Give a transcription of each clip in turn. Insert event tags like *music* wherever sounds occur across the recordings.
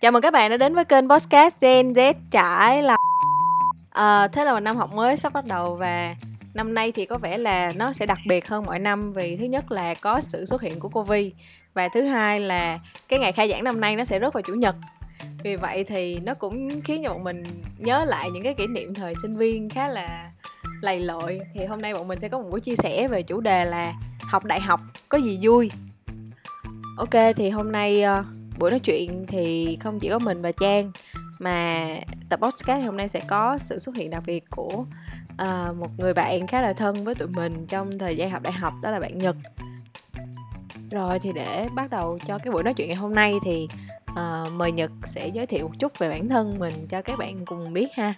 Chào mừng các bạn đã đến với kênh podcast Gen Z trải là à, ờ, Thế là một năm học mới sắp bắt đầu và năm nay thì có vẻ là nó sẽ đặc biệt hơn mọi năm vì thứ nhất là có sự xuất hiện của Covid và thứ hai là cái ngày khai giảng năm nay nó sẽ rớt vào chủ nhật. Vì vậy thì nó cũng khiến cho bọn mình nhớ lại những cái kỷ niệm thời sinh viên khá là lầy lội. Thì hôm nay bọn mình sẽ có một buổi chia sẻ về chủ đề là học đại học có gì vui. Ok thì hôm nay uh, buổi nói chuyện thì không chỉ có mình và trang mà tập podcast hôm nay sẽ có sự xuất hiện đặc biệt của uh, một người bạn khá là thân với tụi mình trong thời gian học đại học đó là bạn nhật. Rồi thì để bắt đầu cho cái buổi nói chuyện ngày hôm nay thì uh, mời nhật sẽ giới thiệu một chút về bản thân mình cho các bạn cùng biết ha.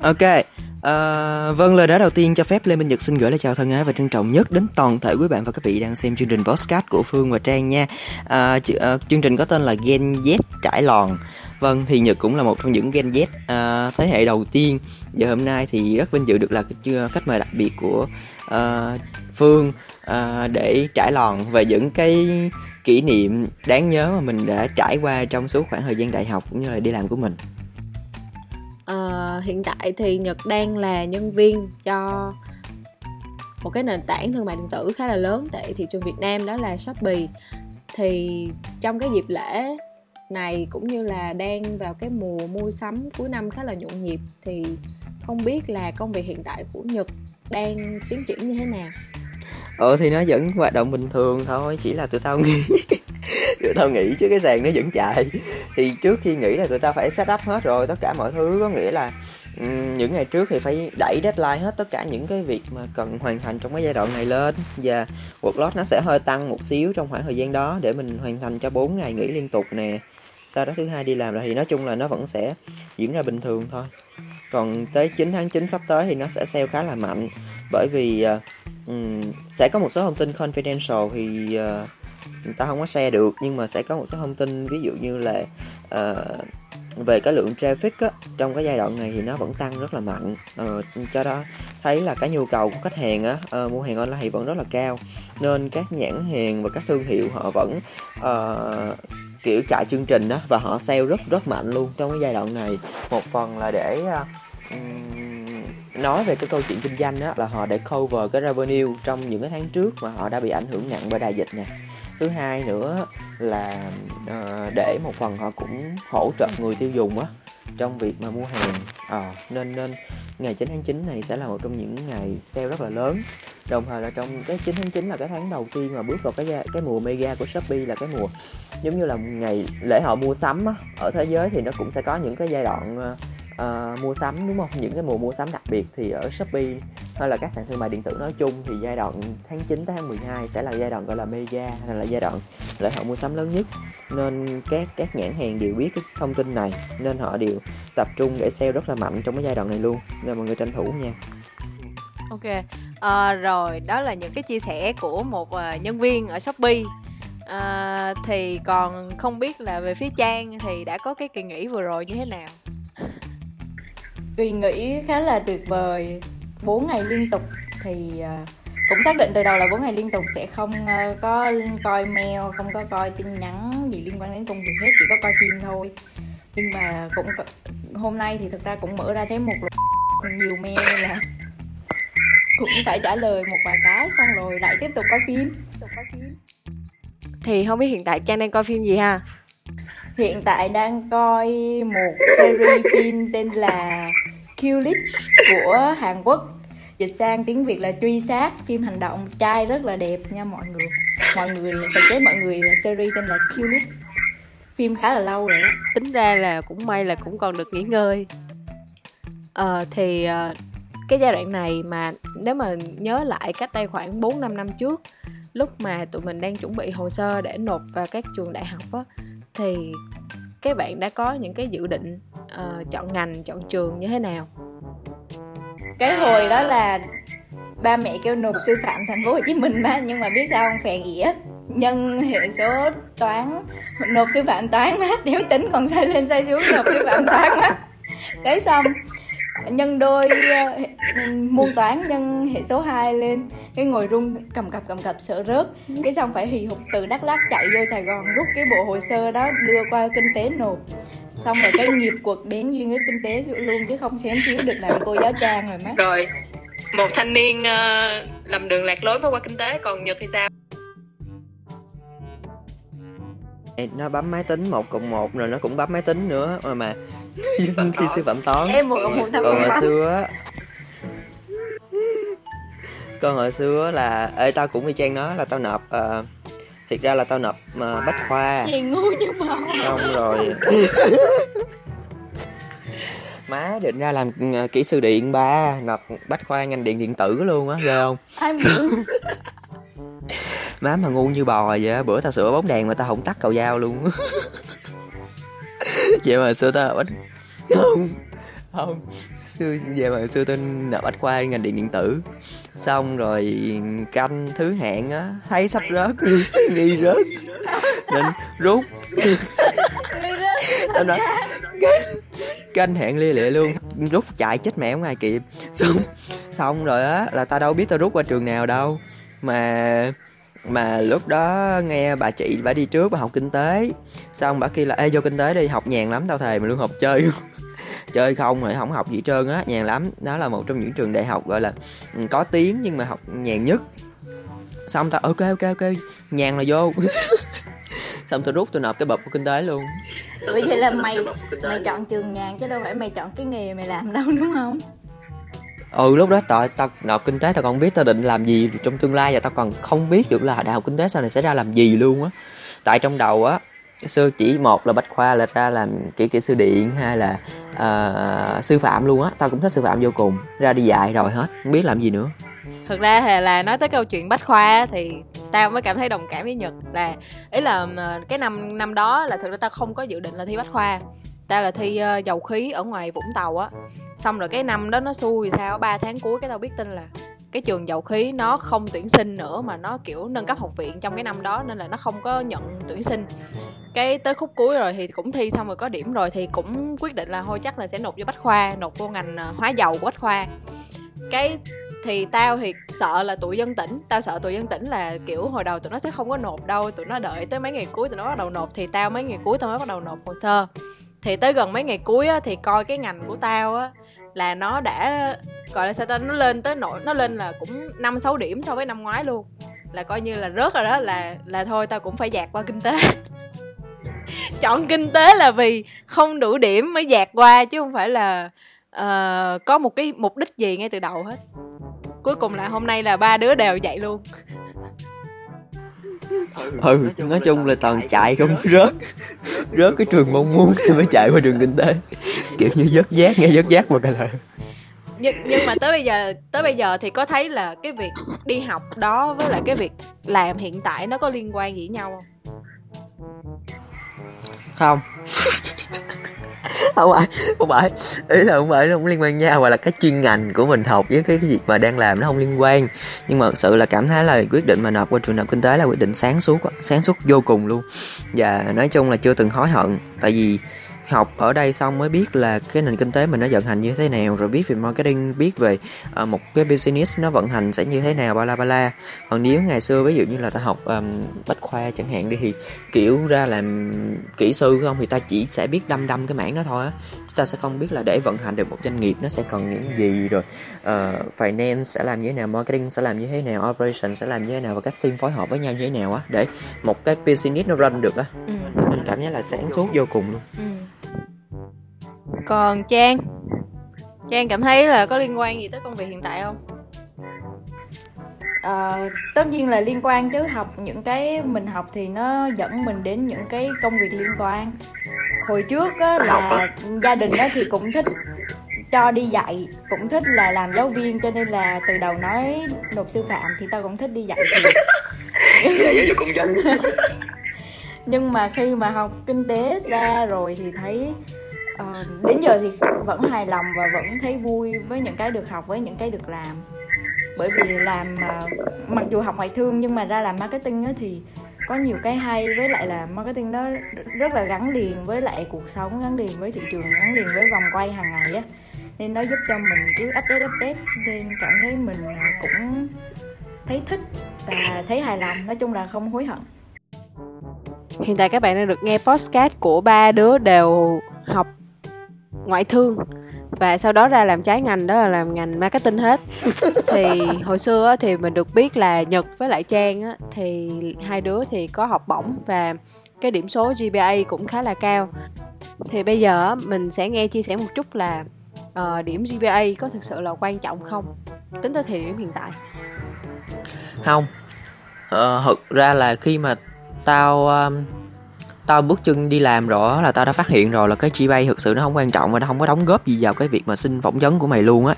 Ok À, vâng, lời nói đầu tiên cho phép Lê Minh Nhật xin gửi lời chào thân ái và trân trọng nhất đến toàn thể quý bạn và các vị đang xem chương trình podcast của Phương và Trang nha. À, ch- à, chương trình có tên là Gen Z trải lòn. Vâng, thì Nhật cũng là một trong những Gen Z à, thế hệ đầu tiên. Giờ hôm nay thì rất vinh dự được là khách mời đặc biệt của à, Phương à, để trải lòn về những cái kỷ niệm đáng nhớ mà mình đã trải qua trong suốt khoảng thời gian đại học cũng như là đi làm của mình. Uh, hiện tại thì Nhật đang là nhân viên cho một cái nền tảng thương mại điện tử khá là lớn tại thị trường Việt Nam đó là Shopee. Thì trong cái dịp lễ này cũng như là đang vào cái mùa mua sắm cuối năm khá là nhộn nhịp thì không biết là công việc hiện tại của Nhật đang tiến triển như thế nào. Ờ thì nó vẫn hoạt động bình thường thôi, Chỉ là tụi tao nghĩ *laughs* tụi tao nghĩ chứ cái sàn nó vẫn chạy. Thì trước khi nghĩ là tụi tao phải set up hết rồi, tất cả mọi thứ có nghĩa là những ngày trước thì phải đẩy deadline hết tất cả những cái việc mà cần hoàn thành trong cái giai đoạn này lên. Và workload nó sẽ hơi tăng một xíu trong khoảng thời gian đó để mình hoàn thành cho 4 ngày nghỉ liên tục nè. Sau đó thứ hai đi làm rồi thì nói chung là nó vẫn sẽ diễn ra bình thường thôi. Còn tới 9 tháng 9 sắp tới thì nó sẽ sale khá là mạnh. Bởi vì ờ, um, sẽ có một số thông tin confidential thì uh, người ta không có share được nhưng mà sẽ có một số thông tin ví dụ như là uh, về cái lượng traffic á, trong cái giai đoạn này thì nó vẫn tăng rất là mạnh uh, ờ, cho đó thấy là cái nhu cầu của khách hàng á uh, mua hàng online thì vẫn rất là cao. Nên các nhãn hàng và các thương hiệu họ vẫn uh, kiểu chạy chương trình đó và họ sale rất rất mạnh luôn trong cái giai đoạn này. Một phần là để uh, nói về cái câu chuyện kinh doanh đó là họ để cover cái revenue trong những cái tháng trước mà họ đã bị ảnh hưởng nặng bởi đại dịch nè. Thứ hai nữa là uh, để một phần họ cũng hỗ trợ người tiêu dùng á trong việc mà mua hàng. À, nên nên ngày 9 tháng 9 này sẽ là một trong những ngày sale rất là lớn. Đồng thời là trong cái 9 tháng 9 là cái tháng đầu tiên mà bước vào cái cái mùa mega của Shopee là cái mùa giống như là ngày lễ họ mua sắm á. Ở thế giới thì nó cũng sẽ có những cái giai đoạn uh, uh, mua sắm đúng không? Những cái mùa mua sắm đặc biệt thì ở Shopee hay là các sàn thương mại điện tử nói chung thì giai đoạn tháng 9 tới tháng 12 sẽ là giai đoạn gọi là mega hay là giai đoạn lễ hội mua sắm lớn nhất. Nên các các nhãn hàng đều biết cái thông tin này nên họ đều tập trung để sale rất là mạnh trong cái giai đoạn này luôn. Nên mọi người tranh thủ nha. Ok à, rồi đó là những cái chia sẻ của một uh, nhân viên ở shopee. À, thì còn không biết là về phía trang thì đã có cái kỳ nghỉ vừa rồi như thế nào? Kỳ nghỉ khá là tuyệt vời. 4 ngày liên tục thì à, cũng xác định từ đầu là 4 ngày liên tục sẽ không à, có coi mail, không có coi tin nhắn gì liên quan đến công việc hết, chỉ có coi phim thôi. Nhưng mà cũng hôm nay thì thực ra cũng mở ra thấy một nhiều mail là *laughs* cũng phải trả lời một vài cái, xong rồi lại tiếp tục coi phim. Thì không biết hiện tại trang đang coi phim gì ha? Hiện tại đang coi một series phim tên là Kill List của Hàn Quốc. Dịch sang tiếng Việt là truy sát. Phim hành động trai rất là đẹp nha mọi người. Mọi người suggest mọi người series tên là Kill List phim khá là lâu rồi đó. Tính ra là cũng may là cũng còn được nghỉ ngơi. À, thì ờ, cái giai đoạn này mà nếu mà nhớ lại cách đây khoảng 4 5 năm trước lúc mà tụi mình đang chuẩn bị hồ sơ để nộp vào các trường đại học á thì các bạn đã có những cái dự định uh, chọn ngành chọn trường như thế nào? Cái hồi đó là ba mẹ kêu nộp sư phạm thành phố Hồ Chí Minh mà nhưng mà biết sao không? Phè nghĩa nhân hệ số toán nộp sư phạm toán má *laughs* nếu tính còn sai lên sai xuống nộp sư phạm toán má cái xong nhân đôi uh, môn toán nhân hệ số 2 lên. Cái ngồi rung cầm cập cầm cập sợ rớt. Cái xong phải hì hục từ đắk lắc chạy vô sài gòn rút cái bộ hồ sơ đó đưa qua kinh tế nộp. Xong rồi cái nghiệp cuộc đến duy nhất kinh tế luôn chứ không xém xíu được làm cô giáo trang rồi má. Rồi một thanh niên uh, lầm đường lạc lối qua kinh tế còn nhật thì sao? Nó bấm máy tính một cộng một rồi nó cũng bấm máy tính nữa. Mà mà khi sư phạm toán. Em một cộng một còn hồi xưa á. Còn hồi xưa là ê tao cũng đi trang nó là tao nộp uh, thiệt ra là tao nộp uh, bách khoa. Gì ngu như bò xong rồi. Má định ra làm uh, kỹ sư điện ba nộp bách khoa ngành điện điện tử luôn á ghê không? Ai má mà ngu như bò vậy bữa tao sửa bóng đèn mà tao không tắt cầu dao luôn vậy mà xưa tao bách không. Không. Xưa vậy mà xưa tôi nộp bách khoa ngành điện điện tử. Xong rồi canh thứ hẹn á, thấy sắp rớt. Nghi rớt. Nên rút. Tao nói, canh hẹn lia lịa luôn. Rút chạy chết mẹ không ai kịp xong xong rồi á, là tao đâu biết tao rút qua trường nào đâu. Mà mà lúc đó nghe bà chị bà đi trước bà học kinh tế. Xong bà kia là ê vô kinh tế đi học nhàn lắm tao thề mà luôn học chơi. *laughs* Chơi không rồi không học gì trơn á nhàn lắm. Đó là một trong những trường đại học gọi là ừ, có tiếng nhưng mà học nhàn nhất. Xong tao ok ok ok nhàn là vô. *laughs* Xong tôi rút tôi nộp cái bậc của kinh tế luôn. Vậy thì là mày mày chọn trường nhàn chứ đâu phải mày chọn cái nghề mày làm đâu đúng không ừ lúc đó tao tao nộp kinh tế tao còn biết tao định làm gì trong tương lai và tao còn không biết được là đại học kinh tế sau này sẽ ra làm gì luôn á. Tại trong đầu á xưa chỉ một là bách khoa là ra làm kỹ kỹ sư điện hay là uh, sư phạm luôn á. Tao cũng thích sư phạm vô cùng ra đi dạy rồi hết không biết làm gì nữa. Thực ra thì là nói tới câu chuyện bách khoa thì tao mới cảm thấy đồng cảm với nhật là ý là ờ, cái năm năm đó là thực ra tao không có dự định là thi bách khoa tao là thi uh, dầu khí ở ngoài vũng tàu á. Xong rồi cái năm đó nó xui sao ba tháng cuối cái tao biết tin là cái trường dầu khí nó không tuyển sinh nữa mà nó kiểu nâng cấp học viện trong cái năm đó nên là nó không có nhận tuyển sinh. Cái tới khúc cuối rồi thì cũng thi xong rồi có điểm rồi thì cũng quyết định là thôi chắc là sẽ nộp vô bách khoa nộp vô ngành ờ, hóa dầu của bách khoa. Cái thì tao thì sợ là tụi dân tỉnh tao sợ tụi dân tỉnh là kiểu hồi đầu tụi nó sẽ không có nộp đâu tụi nó đợi tới mấy ngày cuối tụi nó bắt đầu nộp thì tao mấy ngày cuối tao mới bắt đầu nộp hồ sơ thì tới gần mấy ngày cuối á, thì coi cái ngành của tao á là nó đã gọi là sao ta nó lên tới nỗi nó lên là cũng năm sáu điểm so với năm ngoái luôn. Là coi như là rớt rồi đó là là thôi tao cũng phải dạt qua kinh tế. *laughs* Chọn kinh tế là vì không đủ điểm mới dạt qua chứ không phải là uh, có một cái mục đích gì ngay từ đầu hết. Cuối cùng là hôm nay là ba đứa đều vậy luôn ừ nói chung là toàn chạy không rớt rớt cái trường mong muốn thì mới chạy qua trường kinh tế. Kiểu như dớt giác nghe dớt giác mà cả lời nhưng nhưng mà tới bây giờ tới bây giờ thì có thấy là cái việc đi học đó với lại cái việc làm hiện tại nó có liên quan gì với nhau không? Không *laughs* *laughs* không phải không phải. Ý là không phải nó không liên quan nhau mà là cái chuyên ngành của mình học với cái, cái việc mà đang làm nó không liên quan. Nhưng mà thật sự là cảm thấy là quyết định mà nộp qua trường đại học kinh tế là quyết định sáng suốt sáng suốt vô cùng luôn. Và nói chung là chưa từng hối hận tại vì học ở đây xong mới biết là cái nền kinh tế mình nó vận hành như thế nào rồi biết về marketing biết về uh, một cái business nó vận hành sẽ như thế nào ba la ba la. Còn nếu ngày xưa ví dụ như là ta học um, bách khoa chẳng hạn đi thì kiểu ra làm kỹ sư không thì ta chỉ sẽ biết đâm đâm cái mảng đó thôi á. Ta sẽ không biết là để vận hành được một doanh nghiệp nó sẽ cần những gì rồi uh, finance sẽ làm như thế nào marketing sẽ làm như thế nào operation sẽ làm như thế nào và các team phối hợp với nhau như thế nào á để một cái business nó run được á. Ừ. nên cảm giác là sáng suốt vô cùng luôn. Ừ còn trang? Trang cảm thấy là có liên quan gì tới công việc hiện tại không? À, tất nhiên là liên quan chứ. Học những cái mình học thì nó dẫn mình đến những cái công việc liên quan. Hồi trước á, là gia đình đó thì cũng thích cho đi dạy cũng thích là làm giáo viên cho nên là từ đầu nói nộp sư phạm thì tao cũng thích đi dạy thì giáo dục công dân. *laughs* Nhưng mà khi mà học kinh tế ra rồi thì thấy uh, đến giờ thì vẫn hài lòng và vẫn thấy vui với những cái được học với những cái được làm. Bởi vì làm uh, mặc dù học ngoại thương nhưng mà ra làm marketing thì có nhiều cái hay với lại là marketing đó rất là gắn liền với lại cuộc sống gắn liền với thị trường gắn liền với vòng quay hàng ngày á. Nên nó giúp cho mình cứ update update. Nên cảm thấy mình ờ, cũng thấy thích và thấy hài lòng nói chung là không hối hận. Hiện tại các bạn đang được nghe podcast của ba đứa đều học ngoại thương. Và sau đó ra làm trái ngành đó là làm ngành marketing hết. *laughs* Thì hồi xưa thì mình được biết là nhật với lại trang thì hai đứa thì có học bổng và cái điểm số GPA cũng khá là cao. Thì bây giờ mình sẽ nghe chia sẻ một chút là uh, điểm GPA có thực sự là quan trọng không? Tính tới thời điểm hiện tại. Không. Ờ, thực ra là khi mà tao um, tao bước chân đi làm rõ là tao đã phát hiện rồi là cái GPA thực sự nó không quan trọng và nó không có đóng góp gì vào cái việc mà xin phỏng vấn của mày luôn á.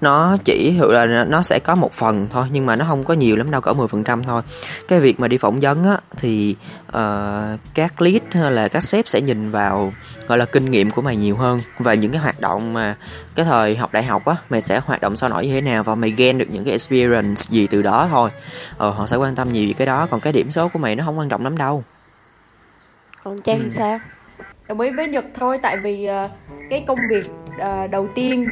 Nó chỉ thực là nó sẽ có một phần thôi nhưng mà nó không có nhiều lắm đâu cỡ 10% thôi. Cái việc mà đi phỏng vấn á thì uh, các lead hay là các sếp sẽ nhìn vào gọi là kinh nghiệm của mày nhiều hơn. Và những cái hoạt động mà cái thời học đại học á mày sẽ hoạt động sau nổi như thế nào và mày gain được những cái experience gì từ đó thôi. Ờ, họ sẽ quan tâm nhiều về cái đó còn cái điểm số của mày nó không quan trọng lắm đâu còn trang thì ừ. sao? Đồng ý với nhật thôi tại vì uh, cái công việc uh, đầu tiên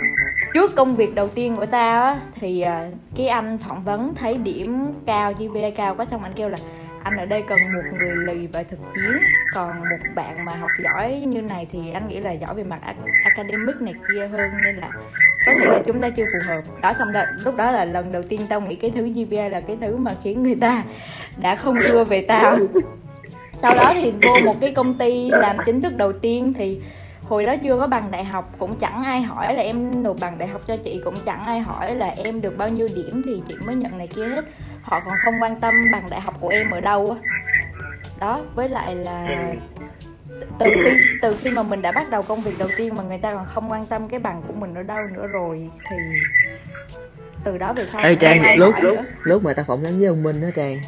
trước công việc đầu tiên của ta á thì uh, cái anh phỏng vấn thấy điểm cao GPA cao quá xong anh kêu là anh ở đây cần một người lì và thực chiến còn một bạn mà học giỏi như này thì anh nghĩ là giỏi về mặt academic này kia hơn nên là có thể là chúng ta chưa phù hợp. Đó xong đó, lúc đó là lần đầu tiên tao nghĩ cái thứ GPA là cái thứ mà khiến người ta đã không ưa về tao *laughs* sau đó thì vô một cái công ty làm chính thức đầu tiên thì hồi đó chưa có bằng đại học cũng chẳng ai hỏi là em nộp bằng đại học cho chị cũng chẳng ai hỏi là em được bao nhiêu điểm thì chị mới nhận này kia hết. Họ còn không quan tâm bằng đại học của em ở đâu đó với lại là từ khi từ khi mà mình đã bắt đầu công việc đầu tiên mà người ta còn không quan tâm cái bằng của mình ở đâu nữa rồi thì từ đó về sau Ê Trang lúc lúc lúc mà tao phỏng vấn với ông Minh đó Trang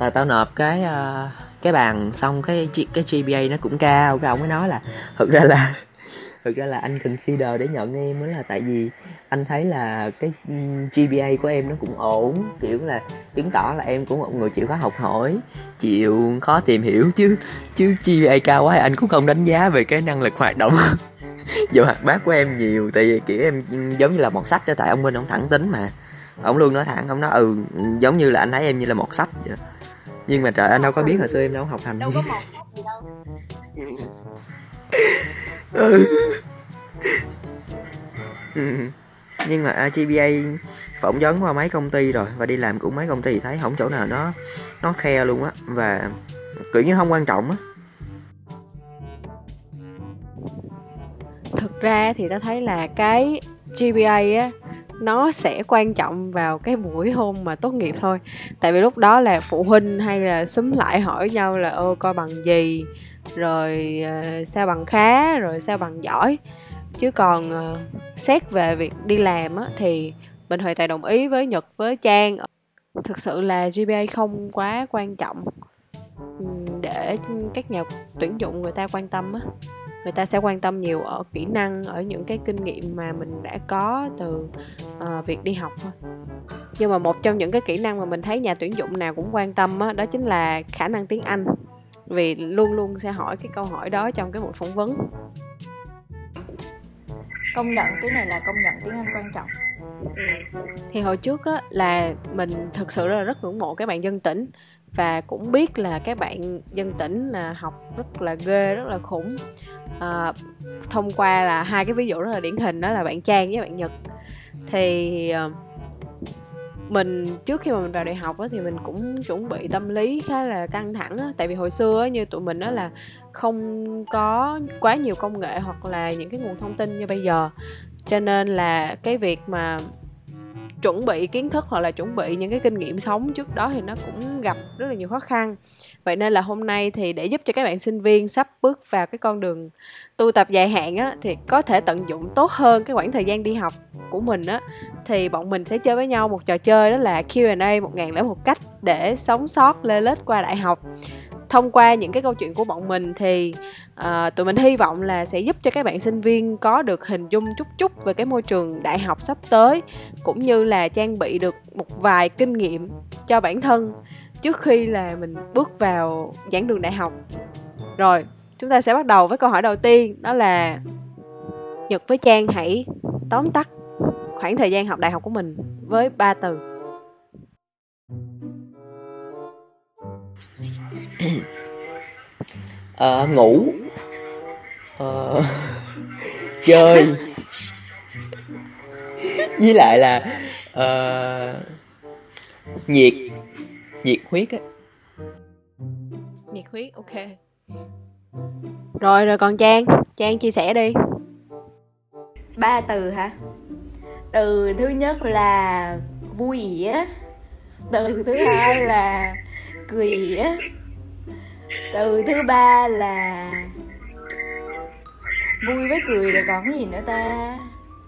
là tao nộp cái uh, cái bàn xong cái cái GPA nó cũng cao. Cái ông mới nói là, thực ra là, *laughs* thực ra là anh consider để nhận em mới là tại vì anh thấy là cái GPA của em nó cũng ổn. Kiểu là chứng tỏ là em cũng một người chịu khó học hỏi, chịu khó tìm hiểu chứ chứ GPA cao quá anh cũng không đánh giá về cái năng lực hoạt động *laughs* giờ hoạt bát của em nhiều. Tại vì kiểu em giống như là một sách đó, tại ông minh ông thẳng tính mà. Ông luôn nói thẳng, ông nói ừ giống như là anh thấy em như là một sách vậy nhưng mà trời anh đâu có biết hồi xưa em đâu học hành. Đâu có một gì đâu. Ừ. nhưng mà GPA phỏng vấn qua mấy công ty rồi và đi làm cũng mấy công ty thấy không chỗ nào nó nó khe luôn á và kiểu như không quan trọng á. Thực ra thì ta thấy là cái GPA á nó sẽ quan trọng vào cái buổi hôm mà tốt nghiệp thôi. Tại vì lúc đó là phụ huynh hay là xúm lại hỏi nhau là ô coi bằng gì? Rồi uh, sao bằng khá? Rồi sao bằng giỏi? Chứ còn uh, xét về việc đi làm á, thì mình hoàn toàn đồng ý với nhật với trang. Thực sự là gpa không quá quan trọng để các nhà tuyển dụng người ta quan tâm á người ta sẽ quan tâm nhiều ở kỹ năng ở những cái kinh nghiệm mà mình đã có từ uh, việc đi học thôi. Nhưng mà một trong những cái kỹ năng mà mình thấy nhà tuyển dụng nào cũng quan tâm đó, đó chính là khả năng tiếng anh. Vì luôn luôn sẽ hỏi cái câu hỏi đó trong cái buổi phỏng vấn. Công nhận cái này là công nhận tiếng anh quan trọng. Thì hồi trước á là mình thực sự là rất ngưỡng mộ các bạn dân tỉnh và cũng biết là các bạn dân tỉnh là học rất là ghê rất là khủng. À, thông qua là hai cái ví dụ rất là điển hình đó là bạn trang với bạn nhật. Thì ờ, mình trước khi mà mình vào đại học á, thì mình cũng chuẩn bị tâm lý khá là căng thẳng á. tại vì hồi xưa á, như tụi mình đó là không có quá nhiều công nghệ hoặc là những cái nguồn thông tin như bây giờ. Cho nên là cái việc mà chuẩn bị kiến thức hoặc là chuẩn bị những cái kinh nghiệm sống trước đó thì nó cũng gặp rất là nhiều khó khăn. Vậy nên là hôm nay thì để giúp cho các bạn sinh viên sắp bước vào cái con đường tu tập dài hạn á, thì có thể tận dụng tốt hơn cái khoảng thời gian đi học của mình á, thì bọn mình sẽ chơi với nhau một trò chơi đó là Q&A một ngàn lẻ một cách để sống sót lê lết qua đại học thông qua những cái câu chuyện của bọn mình thì uh, tụi mình hy vọng là sẽ giúp cho các bạn sinh viên có được hình dung chút chút về cái môi trường đại học sắp tới cũng như là trang bị được một vài kinh nghiệm cho bản thân trước khi là mình bước vào giảng đường đại học. Rồi chúng ta sẽ bắt đầu với câu hỏi đầu tiên đó là nhật với trang hãy tóm tắt khoảng thời gian học đại học của mình với ba từ. Ờ, ngủ. Ờ, chơi. Với lại là ờ, nhiệt nhiệt huyết á. Nhiệt huyết ok. Rồi rồi còn trang. Trang chia sẻ đi. Ba từ hả? Từ thứ nhất là vui ỉa từ thứ hai là cười ỉa từ thứ ba là vui với cười rồi còn cái gì nữa ta?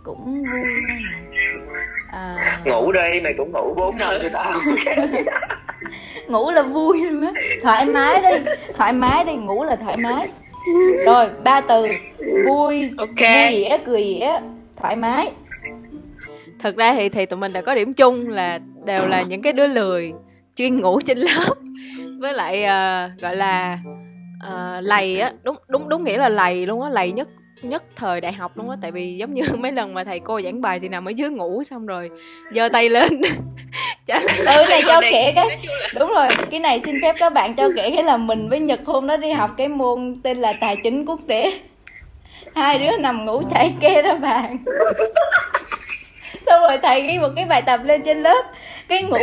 Cũng vui à, ngủ đi mày cũng ngủ bốn năm cho tao *laughs* ngủ là vui luôn á. Thoải mái đi thoải mái đi ngủ là thoải mái. Rồi ba từ. Vui Ok. vui ỉa cười ỉa thoải mái. Thực ra thì thì tụi mình đã có điểm chung là đều là những cái đứa lười chuyên ngủ trên lớp. Với lại ờ, gọi là ờ, lầy á đúng đúng đúng nghĩa là lầy luôn á lầy nhất nhất thời đại học luôn á. Tại vì giống như *laughs* mấy lần mà thầy cô giảng bài thì nằm ở dưới ngủ xong rồi giơ tay lên. *laughs* Trả lời ừ này cho kể cái đúng rồi cái này xin phép các bạn cho kể cái là mình với nhật hôm đó đi học cái môn tên là tài chính quốc tế. Hai đứa nằm ngủ chạy kê ra bàn xong rồi thầy ghi một cái bài tập lên trên lớp. Cái ngủ,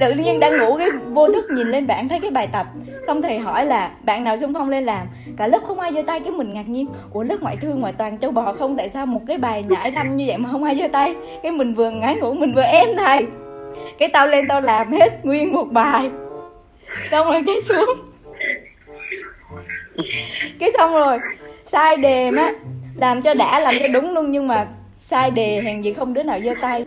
tự nhiên đang ngủ, cái vô thức nhìn lên bảng, thấy cái bài tập. Xong thầy hỏi là, bạn nào xung phong lên làm? Cả lớp không ai giơ tay, cái mình ngạc nhiên. Ủa, lớp ngoại thương ngoài toàn châu bò không? Tại sao một cái bài nhảy răm như vậy mà không ai giơ tay? Cái mình vừa ngái ngủ, mình vừa em thầy. Cái tao lên tao làm hết nguyên một bài. Xong rồi cái xuống. Cái xong rồi, sai đề á, làm cho đã, làm cho đúng luôn, nhưng mà sai đề, hèn gì không đứa nào giơ tay.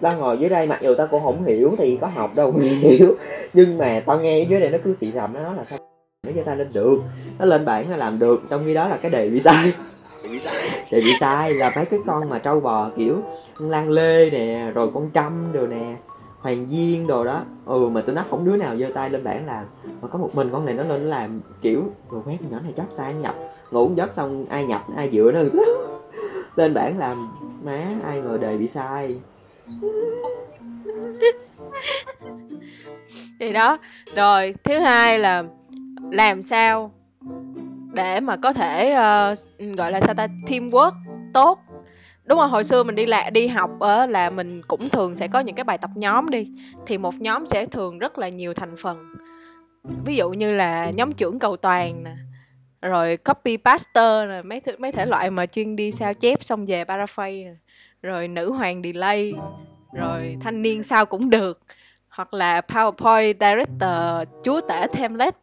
Tao ngồi dưới đây mặc dù tao cũng không hiểu thì có học đâu, không hiểu. Nhưng mà tao nghe dưới đây nó cứ xị rầm nó nói là sao nó giơ tay lên được. Nó lên bảng nó làm được, trong khi đó là cái đề bị sai. Đề bị sai là mấy cái con mà trâu bò, kiểu, lan lê nè, rồi con trăm đồ nè, hoàng diên đồ đó. Ừ mà tụi nó không đứa nào giơ tay lên bảng làm. Mà có một mình con này nó lên nó làm, kiểu rồi quét nhỏ này chót tay nhập ngủ giấc xong ai nhập ai dựa nó lên bảng làm má ai ngờ đề bị sai. Thì đó rồi thứ hai là làm sao để mà có thể uh, gọi là sao ta teamwork tốt. Đúng rồi hồi xưa mình đi lại đi học ở là mình cũng thường sẽ có những cái bài tập nhóm đi. Thì một nhóm sẽ thường rất là nhiều thành phần. Ví dụ như là nhóm trưởng cầu toàn nè rồi copy paster nè, mấy thứ, mấy thể loại mà chuyên đi sao chép xong về paraphrase rồi nữ hoàng delay, rồi thanh niên sao cũng được. Hoặc là PowerPoint Director, chúa tể template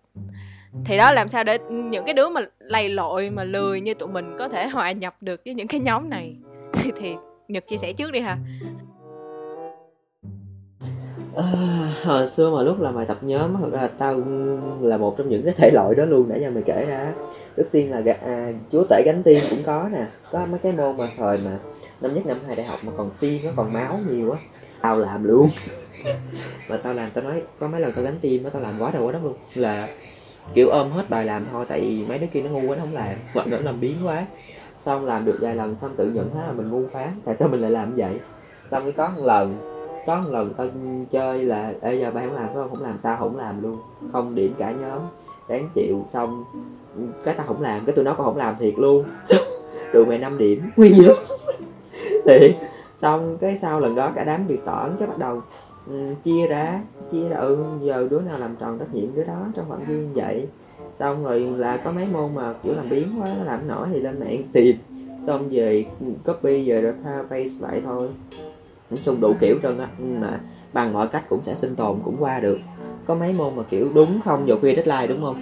thì đó làm sao để những cái đứa mà lầy lội, mà lười như tụi mình có thể hòa nhập được với những cái nhóm này. *laughs* Thì Nhật chia sẻ trước đi ha. À, hồi xưa mà lúc làm bài tập nhóm thật ra là tao là một trong những cái thể loại đó luôn để cho mày kể ra. Trước tiên là à, chúa tể gánh tiên cũng có nè. Có mấy cái môn mà thời mà năm nhất năm hai đại học mà còn xiên nó còn máu nhiều á. Tao làm luôn. Mà tao làm tao nói có mấy lần tao gánh tim á tao làm quá đầu quá đất luôn. Là kiểu ôm hết bài làm thôi tại vì mấy đứa kia nó ngu quá nó không làm. Hoặc nó làm biến quá. Xong làm được vài lần xong tự nhận thấy là mình ngu phán tại sao mình lại làm vậy? Xong mới có một lần có một lần tao chơi là bây giờ bạn không làm phải không? Không làm tao không làm luôn. Không điểm cả nhóm. Đáng chịu. Xong cái tao không làm cái tụi nó cũng không làm thiệt luôn. *laughs* Xong tụi mày 5 điểm. Nguyên nhóm thì xong cái sau lần đó cả đám bị tỏn cái bắt đầu um, chia ra chia ra. Ừ giờ đứa nào làm tròn trách nhiệm đứa đó trong phạm vi như vậy. Xong rồi là có mấy môn mà kiểu làm biến quá làm nổi thì lên mạng tìm. Xong về copy về rồi tha paste lại thôi nói chung đủ kiểu trơn á nhưng mà bằng mọi cách cũng sẽ sinh tồn cũng qua được. Có mấy môn mà kiểu đúng không giờ khuya deadline đúng không?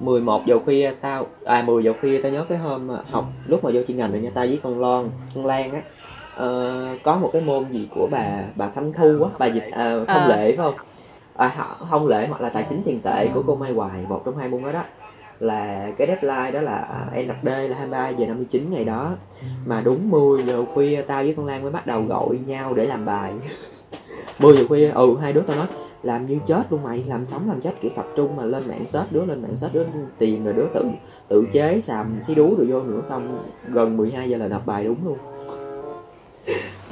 11 giờ khuya tao à 10 giờ khuya tao nhớ cái hôm mà học lúc mà vô chuyên ngành rồi nha tao với con Lon con Lan á. Ờ, có một cái môn gì của bà bà Thanh Thu á bà dịch à, thông Ờ. lệ phải không? À, thông lệ hoặc là tài chính tiền tệ của cô Mai Hoài một trong hai môn đó đó là cái deadline đó là à, ND là 23 giờ 59 ngày đó. Mà đúng 10 giờ khuya tao với con Lan mới bắt đầu gọi nhau để làm bài. *laughs* 10 giờ khuya ừ hai đứa tao nói làm như chết luôn mày làm sống làm chết kiểu tập trung mà lên mạng search đứa lên mạng search đứa tìm rồi đứa tự tự chế xàm xí đú rồi vô nữa xong gần 12 giờ là nộp bài đúng luôn.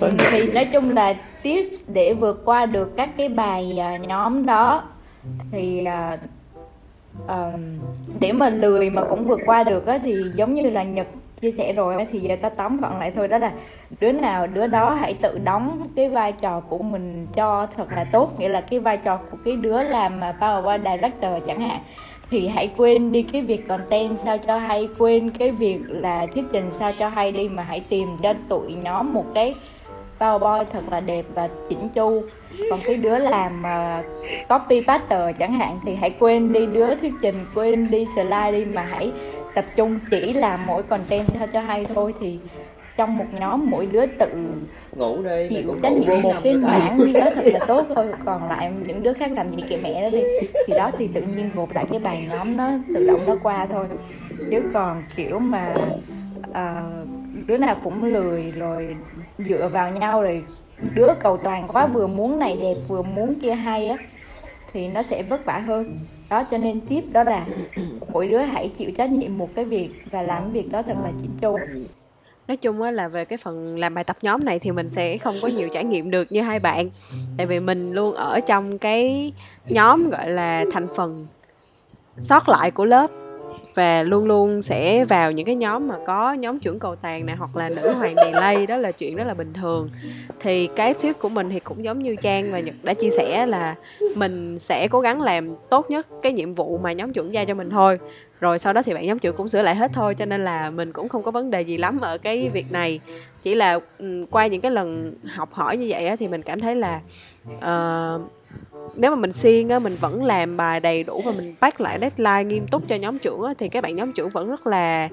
*laughs* Thì nói chung là tiếp để vượt qua được các cái bài à, nhóm đó thì à, à, để mà lười mà cũng vượt qua được á thì giống như là Nhật chia sẻ rồi á, thì giờ ta tóm gọn lại thôi đó là đứa nào đứa đó hãy tự đóng cái vai trò của mình cho thật là tốt. Nghĩa là cái vai trò của cái đứa làm mà power director chẳng hạn thì hãy quên đi cái việc content sao cho hay quên cái việc là thuyết trình sao cho hay đi mà hãy tìm cho tụi nó một cái PowerPoint thật là đẹp và chỉnh chu. Còn cái đứa làm uh, copy paster chẳng hạn thì hãy quên đi đứa thuyết trình quên đi slide đi mà hãy tập trung chỉ làm mỗi content sao cho hay thôi. Thì trong một nhóm mỗi đứa tự ngủ đi chịu trách nhiệm một cái mảng đó thật là tốt thôi. Còn lại những đứa khác làm gì kệ mẹ đó đi. Thì đó thì tự nhiên gộp lại cái bài nhóm nó tự động nó qua thôi. Chứ còn kiểu mà à, đứa nào cũng lười rồi dựa vào nhau rồi đứa cầu toàn quá vừa muốn này đẹp, vừa muốn kia hay á, thì nó sẽ vất vả hơn. Đó, cho nên tiếp đó là mỗi đứa hãy chịu trách nhiệm một cái việc và làm việc đó thật là chỉnh chu. Nói chung á là về cái phần làm bài tập nhóm này thì mình sẽ không có nhiều trải nghiệm được như hai bạn. Tại vì mình luôn ở trong cái nhóm gọi là thành phần sót lại của lớp và luôn luôn sẽ vào những cái nhóm mà có nhóm trưởng cầu tàn này hoặc là nữ hoàng delay, đó là chuyện rất là bình thường. Thì cái thuyết của mình thì cũng giống như trang và nhật đã chia sẻ là mình sẽ cố gắng làm tốt nhất cái nhiệm vụ mà nhóm trưởng giao cho mình thôi. Rồi sau đó thì bạn nhóm trưởng cũng sửa lại hết thôi, cho nên là mình cũng không có vấn đề gì lắm ở cái việc này. Chỉ là ừ, qua những cái lần học hỏi như vậy thì mình cảm thấy là uh, nếu mà mình siêng á mình vẫn làm bài đầy đủ và mình bắt lại deadline nghiêm túc cho nhóm trưởng á, thì các bạn nhóm trưởng vẫn rất là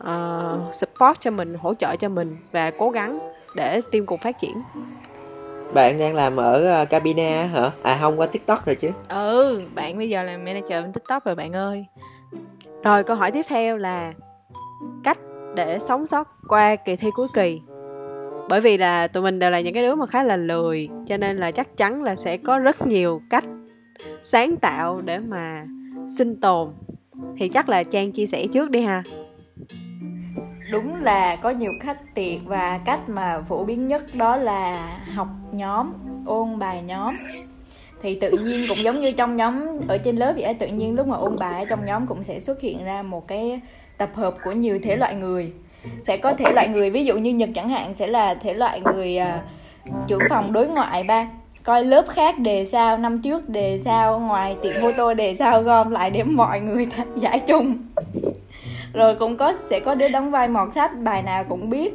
uh, support cho mình hỗ trợ cho mình và cố gắng để team cùng phát triển. Bạn đang làm ở uh, cabina hả? À không qua tiktok rồi chứ. Ừ bạn bây giờ làm manager bên tiktok rồi bạn ơi. Rồi câu hỏi tiếp theo là cách để sống sót qua kỳ thi cuối kỳ bởi vì là tụi mình đều là những cái đứa mà khá là lười, cho nên là chắc chắn là sẽ có rất nhiều cách sáng tạo để mà sinh tồn. Thì chắc là trang chia sẻ trước đi ha. Đúng là có nhiều cách tiệt và cách mà phổ biến nhất đó là học nhóm, ôn bài nhóm. Thì tự nhiên cũng giống như trong nhóm, ở trên lớp vậy tự nhiên lúc mà ôn bài ở trong nhóm cũng sẽ xuất hiện ra một cái tập hợp của nhiều thể loại người sẽ có thể loại người ví dụ như nhật chẳng hạn sẽ là thể loại người uh, trưởng phòng đối ngoại ba. Coi lớp khác đề sao năm trước đề sao ngoài tiệm tô đề sao gom lại để mọi người *laughs* giải chung. Rồi cũng có sẽ có đứa đóng vai mọt sách bài nào cũng biết.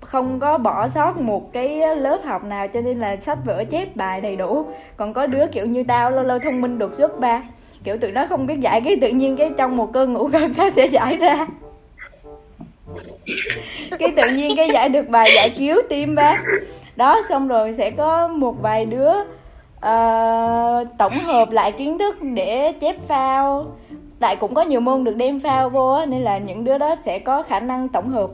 Không có bỏ sót một cái lớp học nào cho nên là sách vở chép bài đầy đủ. Còn có đứa kiểu như tao lâu lâu thông minh đột xuất ba. Kiểu tụi nó không biết giải cái tự nhiên cái trong một cơn ngủ gần *laughs* ta sẽ giải ra cái tự nhiên cái giải được bài giải cứu tim ba. Đó xong rồi sẽ có một vài đứa uh, tổng hợp lại kiến thức để chép phao. Tại cũng có nhiều môn được đem phao vô nên là những đứa đó sẽ có khả năng tổng hợp.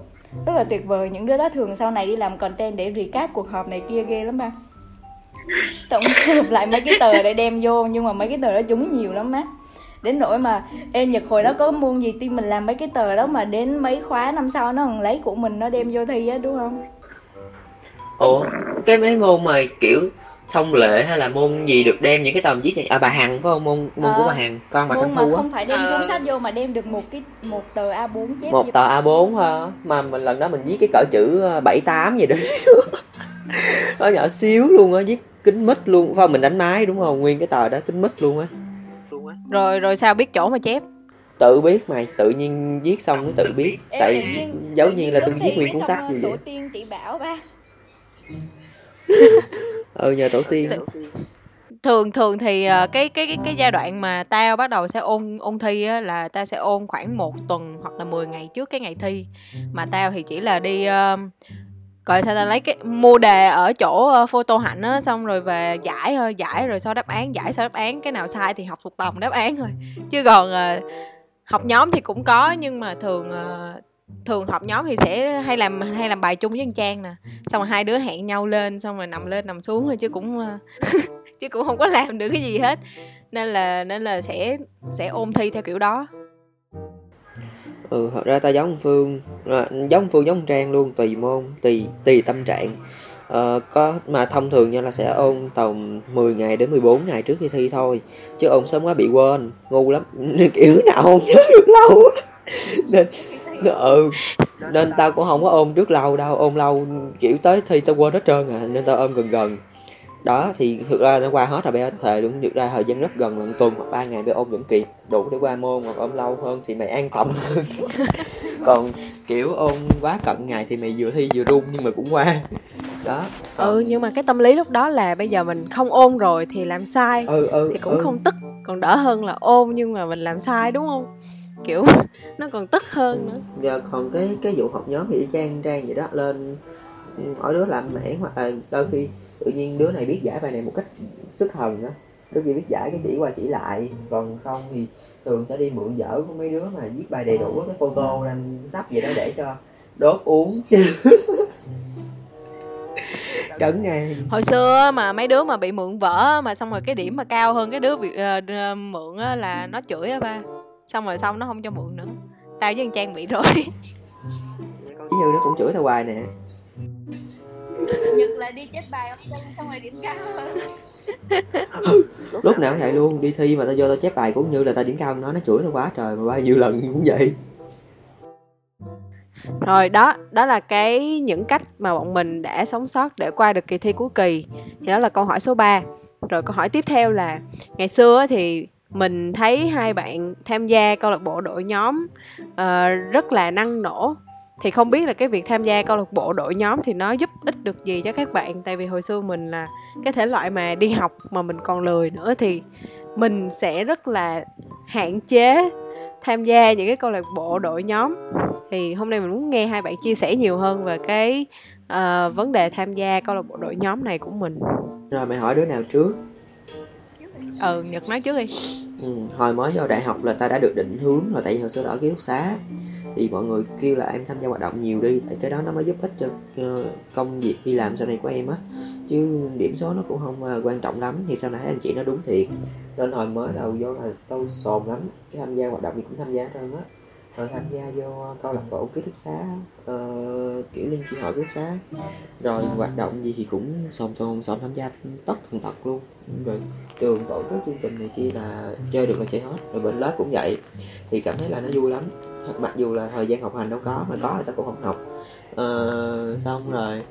Rất là tuyệt vời những đứa đó thường sau này đi làm content để recap cuộc họp này kia ghê lắm ba. Tổng hợp lại mấy cái tờ để đem vô nhưng mà mấy cái tờ đó trúng nhiều lắm má đến nỗi mà ê nhật hồi đó có môn gì tim mình làm mấy cái tờ đó mà đến mấy khóa năm sau nó còn lấy của mình nó đem vô thi á đúng không? Ủa cái mấy môn mà kiểu thông lệ hay là môn gì được đem những cái tờ viết à bà hằng phải không? Môn môn Ờ, của bà hằng con bà môn mà Thu á. không phải đem Ờ. cuốn sách vô mà đem được một cái một tờ A4 chép một tờ A4 ha mà mình lần đó mình viết cái cỡ chữ ờ, bảy tám gì đó. *laughs* Nó nhỏ xíu luôn á viết kính mít luôn. Phải không? Mình đánh máy đúng không? Nguyên cái tờ đó kính mít luôn á rồi rồi sao? Biết chỗ mà chép. Tự biết mày tự nhiên viết xong nó tự biết. Ê, tại nhiên- dấu tự nhiên là tôi viết nguyên cuốn sách như tổ vậy tiên tỷ bảo ba. *laughs* Ừ nhờ tổ tiên. Thường thường thì ờ, cái cái cái cái giai đoạn mà tao bắt đầu sẽ ôn ôn thi á, là tao sẽ ôn khoảng một tuần hoặc là 10 ngày trước cái ngày thi. Mà tao thì chỉ là đi ờ, gọi sao ta, lấy cái mua đề ở chỗ ờ, photo hạnh á, xong rồi về giải thôi giải rồi sau đáp án, giải sau đáp án, cái nào sai thì học thuộc lòng đáp án thôi. Chứ còn ờ, học nhóm thì cũng có, nhưng mà thường thường học nhóm thì sẽ hay làm hay làm bài chung với anh trang nè. Xong rồi hai đứa hẹn nhau lên, xong rồi nằm lên, nằm xuống thôi chứ cũng *laughs* chứ cũng không có làm được cái gì hết. Nên là nên là sẽ sẽ ôn thi theo kiểu đó ừ thật ra ta giống phương à, giống phương giống trang luôn tùy môn tùy tùy tâm trạng. Ờ, có mà thông thường nha là sẽ ôn tầm 10 ngày đến 14 ngày trước khi thi thôi chứ ôn sớm quá bị quên ngu lắm. *laughs* Kiểu nào không nhớ được lâu *laughs* nên ừ nên tao cũng không có ôm trước lâu đâu ôm lâu kiểu tới thi tao quên hết trơn à nên tao ôm gần gần. Đó thì thực ra nó qua hết rồi bé thề luôn thực ra thời gian rất gần lần tuần hoặc ba ngày bé ôm vẫn kịp đủ để qua môn hoặc ôm lâu hơn thì mày an tâm hơn. *laughs* Còn kiểu ôm quá cận ngày thì mày vừa thi vừa run nhưng mà cũng qua. Đó còn... ừ nhưng mà cái tâm lý lúc đó là bây giờ mình không ôn rồi thì làm sai. Ừ, ừ, thì cũng ừ. không tức còn đỡ hơn là ôn nhưng mà mình làm sai đúng không? Kiểu *laughs* nó còn tức hơn nữa. Giờ còn cái cái vụ học nhóm thì trang trang vậy đó lên mỗi đứa làm mẻ hoặc là đôi khi tự nhiên đứa này biết giải bài này một cách sức thần á đứa kia biết giải cái chỉ qua chỉ lại. Còn không thì thường sẽ đi mượn vở của mấy đứa mà viết bài đầy đủ cái photo lên sắp vậy đó để cho đốt uống. *laughs* Trấn ngang hồi xưa mà mấy đứa mà bị mượn vở mà xong rồi cái điểm mà cao hơn cái đứa bị uh, mượn á là nó chửi á ba. Xong rồi xong nó không cho mượn nữa. Tao với anh trang bị rồi. Ví như nó cũng chửi tao hoài nè. Nhật là đi chết bài ông xong rồi điểm cao hơn lúc nào cũng vậy luôn đi thi mà tao vô tao chép bài cũng như là tao điểm cao nó nó chửi tao quá trời mà bao nhiêu lần cũng vậy. Rồi đó đó là cái những cách mà bọn mình đã sống sót để qua được kỳ thi cuối kỳ. Thì đó là câu hỏi số 3 rồi câu hỏi tiếp theo là ngày xưa thì mình thấy hai bạn tham gia câu lạc bộ đội nhóm uh, rất là năng nổ thì không biết là cái việc tham gia câu lạc bộ đội nhóm thì nó giúp ích được gì cho các bạn? Tại vì hồi xưa mình là cái thể loại mà đi học mà mình còn lười nữa thì mình sẽ rất là hạn chế tham gia những cái câu lạc bộ đội nhóm. Thì hôm nay mình muốn nghe hai bạn chia sẻ nhiều hơn về cái uh, vấn đề tham gia câu lạc bộ đội nhóm này của mình. Rồi mày hỏi đứa nào trước? Ừ nhật nói trước đi. Ừ, hồi mới vào đại học là ta đã được định hướng là tại vì hồi xưa ở ký túc xá thì mọi người kêu là em tham gia hoạt động nhiều đi tại cái đó nó mới giúp ích cho ờ, công việc đi làm sau này của em á. Chứ điểm số nó cũng không ờ, quan trọng lắm thì sau này anh chị nó đúng thiệt. Nên hồi mới đầu vô là tôi sồn lắm cái tham gia hoạt động gì cũng tham gia hết trơn á. Rồi tham gia vô câu lạc bộ ký túc xá uh, kiểu liên chi hội ký túc xá. Rồi hoạt động gì thì cũng sồn sồn sồn tham gia tất thần tật luôn. Rồi trường tổ chức chương trình này kia là chơi được là chơi hết rồi bên lớp cũng vậy. Thì cảm thấy là nó vui lắm mặc dù là thời gian học hành đâu có mà có thì tao cũng không học. Uh, xong rồi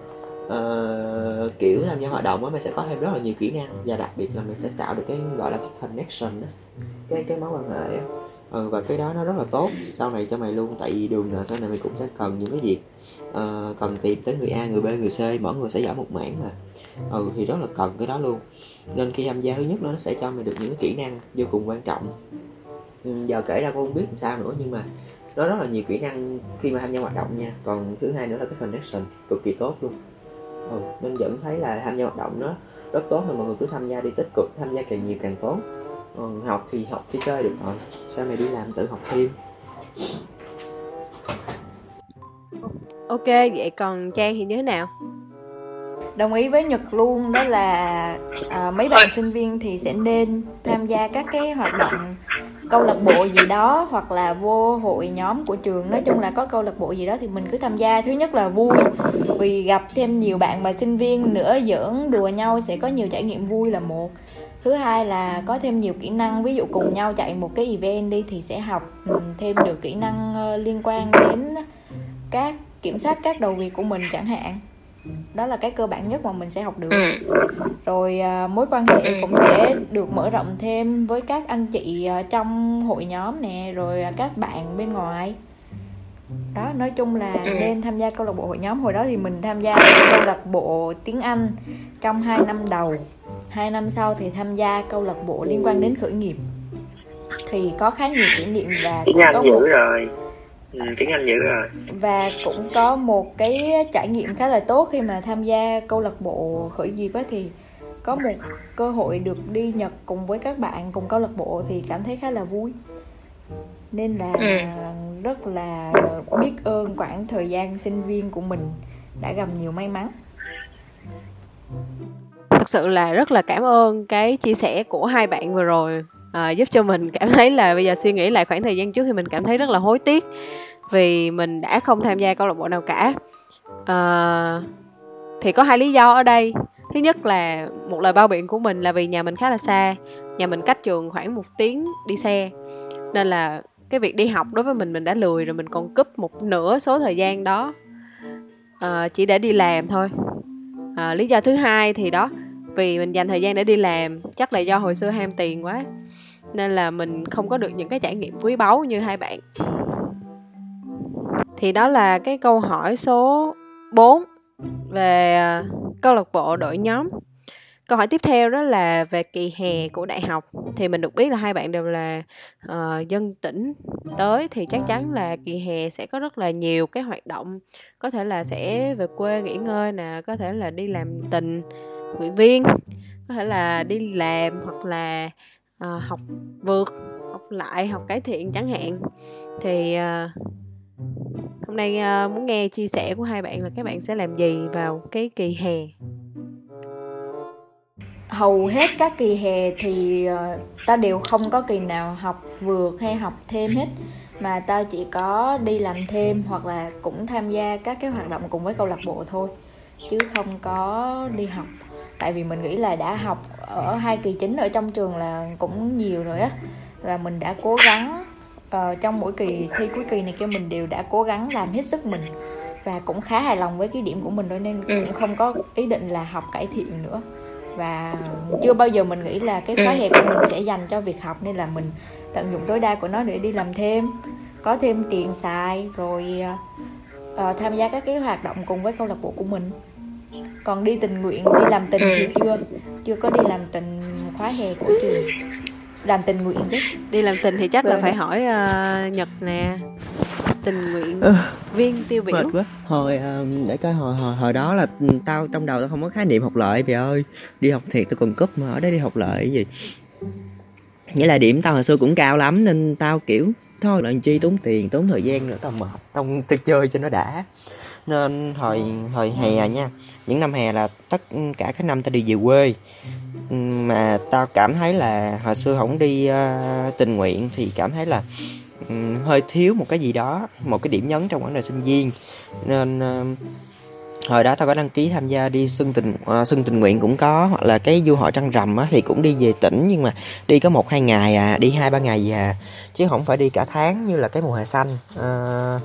uh, kiểu tham gia hoạt động á mày sẽ có thêm rất là nhiều kỹ năng. Và đặc biệt là mày sẽ tạo được cái gọi là cái connection đó cái cái mối quan hệ á. Ừ, và cái đó nó rất là tốt. Sau này cho mày luôn tại vì đường là sau này mày cũng sẽ cần những cái việc uh, cần tìm tới người A người B người C mỗi người sẽ giỏi một mảng mà. Ừ thì rất là cần cái đó luôn. Nên khi tham gia thứ nhất nó sẽ cho mày được những cái kỹ năng vô cùng quan trọng. Ừ, giờ kể ra cũng không biết sao nữa nhưng mà nó rất là nhiều kỹ năng khi mà tham gia hoạt động nha. Còn thứ hai nữa là cái connection cực kỳ tốt luôn. Ừ, nên vẫn thấy là tham gia hoạt động nó rất tốt nên mọi người cứ tham gia đi tích cực tham gia càng nhiều càng tốt. Còn học thì học chỉ chơi được rồi. Sao mày đi làm tự học thêm? Ok vậy còn trang thì như thế nào? Đồng ý với nhật luôn đó là à, mấy bạn sinh viên thì sẽ nên tham gia các cái hoạt động câu lạc bộ gì đó hoặc là vô hội nhóm của trường. Nói chung là có câu lạc bộ gì đó thì mình cứ tham gia. Thứ nhất là vui, vì gặp thêm nhiều bạn và sinh viên nữa, giỡn đùa nhau sẽ có nhiều trải nghiệm vui là một. Thứ hai là có thêm nhiều kỹ năng, ví dụ cùng nhau chạy một cái event đi thì sẽ học ừ, thêm được kỹ năng ờ, liên quan đến các kiểm soát các đầu việc của mình chẳng hạn đó là cái cơ bản nhất mà mình sẽ học được ừ. rồi à, mối quan hệ ừ. cũng sẽ được mở rộng thêm với các anh chị à, trong hội nhóm nè rồi à, các bạn bên ngoài đó nói chung là ừ. nên tham gia câu lạc bộ hội nhóm hồi đó thì mình tham gia câu lạc bộ tiếng anh trong 2 năm đầu hai năm sau thì tham gia câu lạc bộ liên quan đến khởi nghiệp thì có khá nhiều kỷ niệm và cũng có một rồi Ừ, tiếng Anh dữ rồi và cũng có một cái trải nghiệm khá là tốt khi mà tham gia câu lạc bộ khởi nghiệp á thì có một cơ hội được đi Nhật cùng với các bạn cùng câu lạc bộ thì cảm thấy khá là vui. Nên là ừ. rất là biết ơn khoảng thời gian sinh viên của mình đã gặp nhiều may mắn. Thật sự là rất là cảm ơn cái chia sẻ của hai bạn vừa rồi à, giúp cho mình cảm thấy là bây giờ suy nghĩ lại khoảng thời gian trước thì mình cảm thấy rất là hối tiếc vì mình đã không tham gia câu lạc bộ nào cả. À, thì có hai lý do ở đây. Thứ nhất là một lời bao biện của mình là vì nhà mình khá là xa nhà mình cách trường khoảng một tiếng đi xe. Nên là cái việc đi học đối với mình mình đã lười rồi mình còn cúp một nửa số thời gian đó. Uh, chỉ để đi làm thôi. Uh, lý do thứ hai thì đó vì mình dành thời gian để đi làm chắc là do hồi xưa ham tiền quá nên là mình không có được những cái trải nghiệm quý báu như hai bạn. Thì đó là cái câu hỏi số 4 về à, câu lạc bộ đội nhóm. Câu hỏi tiếp theo đó là về kỳ hè của đại học. Thì mình được biết là hai bạn đều là uh, dân tỉnh tới thì chắc chắn là kỳ hè sẽ có rất là nhiều cái hoạt động. Có thể là sẽ về quê nghỉ ngơi nè có thể là đi làm tình nguyện viên có thể là đi làm hoặc là à, học vượt học lại học cải thiện chẳng hạn. Thì à, hôm nay à, muốn nghe chia sẻ của hai bạn là các bạn sẽ làm gì vào cái kỳ hè? Hầu hết các kỳ hè thì uh, ta đều không có kỳ nào học vượt hay học thêm hết. Mà ta chỉ có đi làm thêm hoặc là cũng tham gia các cái hoạt động cùng với câu lạc bộ thôi chứ không có đi học tại vì mình nghĩ là đã học ở hai kỳ chính ở trong trường là cũng nhiều rồi á và mình đã cố gắng uh, trong mỗi kỳ thi cuối kỳ này kia mình đều đã cố gắng làm hết sức mình và cũng khá hài lòng với cái điểm của mình rồi nên ừ. cũng không có ý định là học cải thiện nữa và chưa bao giờ mình nghĩ là cái khóa ừ. hè của mình sẽ dành cho việc học nên là mình tận dụng tối đa của nó để đi làm thêm có thêm tiền xài rồi uh, tham gia các cái hoạt động cùng với câu lạc bộ của mình còn đi tình nguyện đi làm tình thì ừ. chưa? Chưa có đi làm tình khóa hè của trường. Làm tình nguyện chứ. Đi làm tình thì chắc là vâng. phải hỏi uh, nhật nè. Tình nguyện ừ. viên tiêu biểu. Mệt quá. Hồi uh, để coi hồi hồi hồi đó là tao trong đầu tao không có khái niệm học lợi vậy ơi. Đi học thiệt tao còn cúp mà ở đây đi học lợi cái gì? Nghĩa là điểm tao hồi xưa cũng cao lắm nên tao kiểu thôi làm chi tốn tiền tốn thời gian nữa tao mệt. Tao tao chơi cho nó đã. Nên hồi hồi hè nha những năm hè là tất cả các năm tao đi về quê. Mà tao cảm thấy là hồi xưa không đi uh, tình nguyện thì cảm thấy là um, hơi thiếu một cái gì đó một cái điểm nhấn trong quãng đời sinh viên. Nên uh, hồi đó tao có đăng ký tham gia đi xuân tình uh, xuân tình nguyện cũng có hoặc là cái du hội trăng rằm á thì cũng đi về tỉnh nhưng mà đi có một hai ngày à đi hai ba ngày về à. Chứ không phải đi cả tháng như là cái mùa hè xanh. Uh,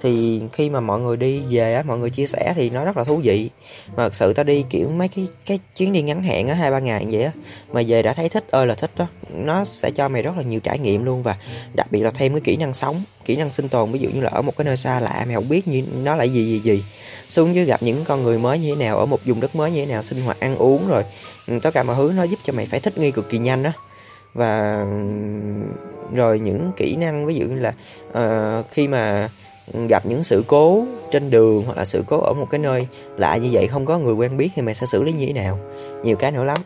thì khi mà mọi người đi về á mọi người chia sẻ thì nó rất là thú vị. Mà thật sự tao đi kiểu mấy cái cái chuyến đi ngắn hạn á hai ba ngày vậy á mà về đã thấy thích ơi là thích đó. Nó sẽ cho mày rất là nhiều trải nghiệm luôn và đặc biệt là thêm cái kỹ năng sống kỹ năng sinh tồn. Ví dụ như là ở một cái nơi xa lạ mày không biết như nó là gì gì gì xuống dưới gặp những con người mới như thế nào ở một vùng đất mới như thế nào sinh hoạt ăn uống rồi. Ừ, tất cả mọi thứ nó giúp cho mày phải thích nghi cực kỳ nhanh đó và rồi những kỹ năng ví dụ như là uh, khi mà gặp những sự cố trên đường hoặc là sự cố ở một cái nơi lạ như vậy không có người quen biết thì mày sẽ xử lý như thế nào? Nhiều cái nữa lắm.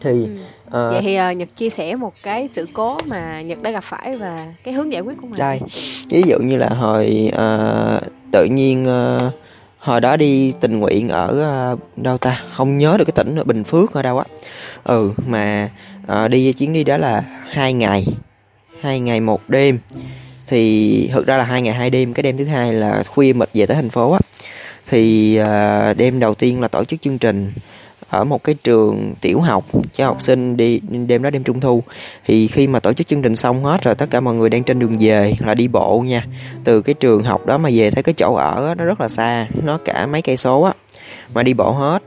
Thì ừ. uh, vậy thì uh, nhật chia sẻ một cái sự cố mà nhật đã gặp phải và cái hướng giải quyết của mình đây ví dụ như là hồi uh, tự nhiên uh, hồi đó đi tình nguyện ở uh, đâu ta? Không nhớ được cái tỉnh ở bình phước ở đâu á. Ừ mà uh, đi chuyến đi đó là hai ngày hai ngày một đêm. Thì thực ra là hai ngày hai đêm cái đêm thứ hai là khuya mệt về tới thành phố á. Thì uh, đêm đầu tiên là tổ chức chương trình ở một cái trường tiểu học cho học sinh đi đêm đó đêm trung thu. Thì khi mà tổ chức chương trình xong hết rồi tất cả mọi người đang trên đường về là đi bộ nha. Từ cái trường học đó mà về tới cái chỗ ở đó, nó rất là xa nó cả mấy cây số á mà đi bộ hết.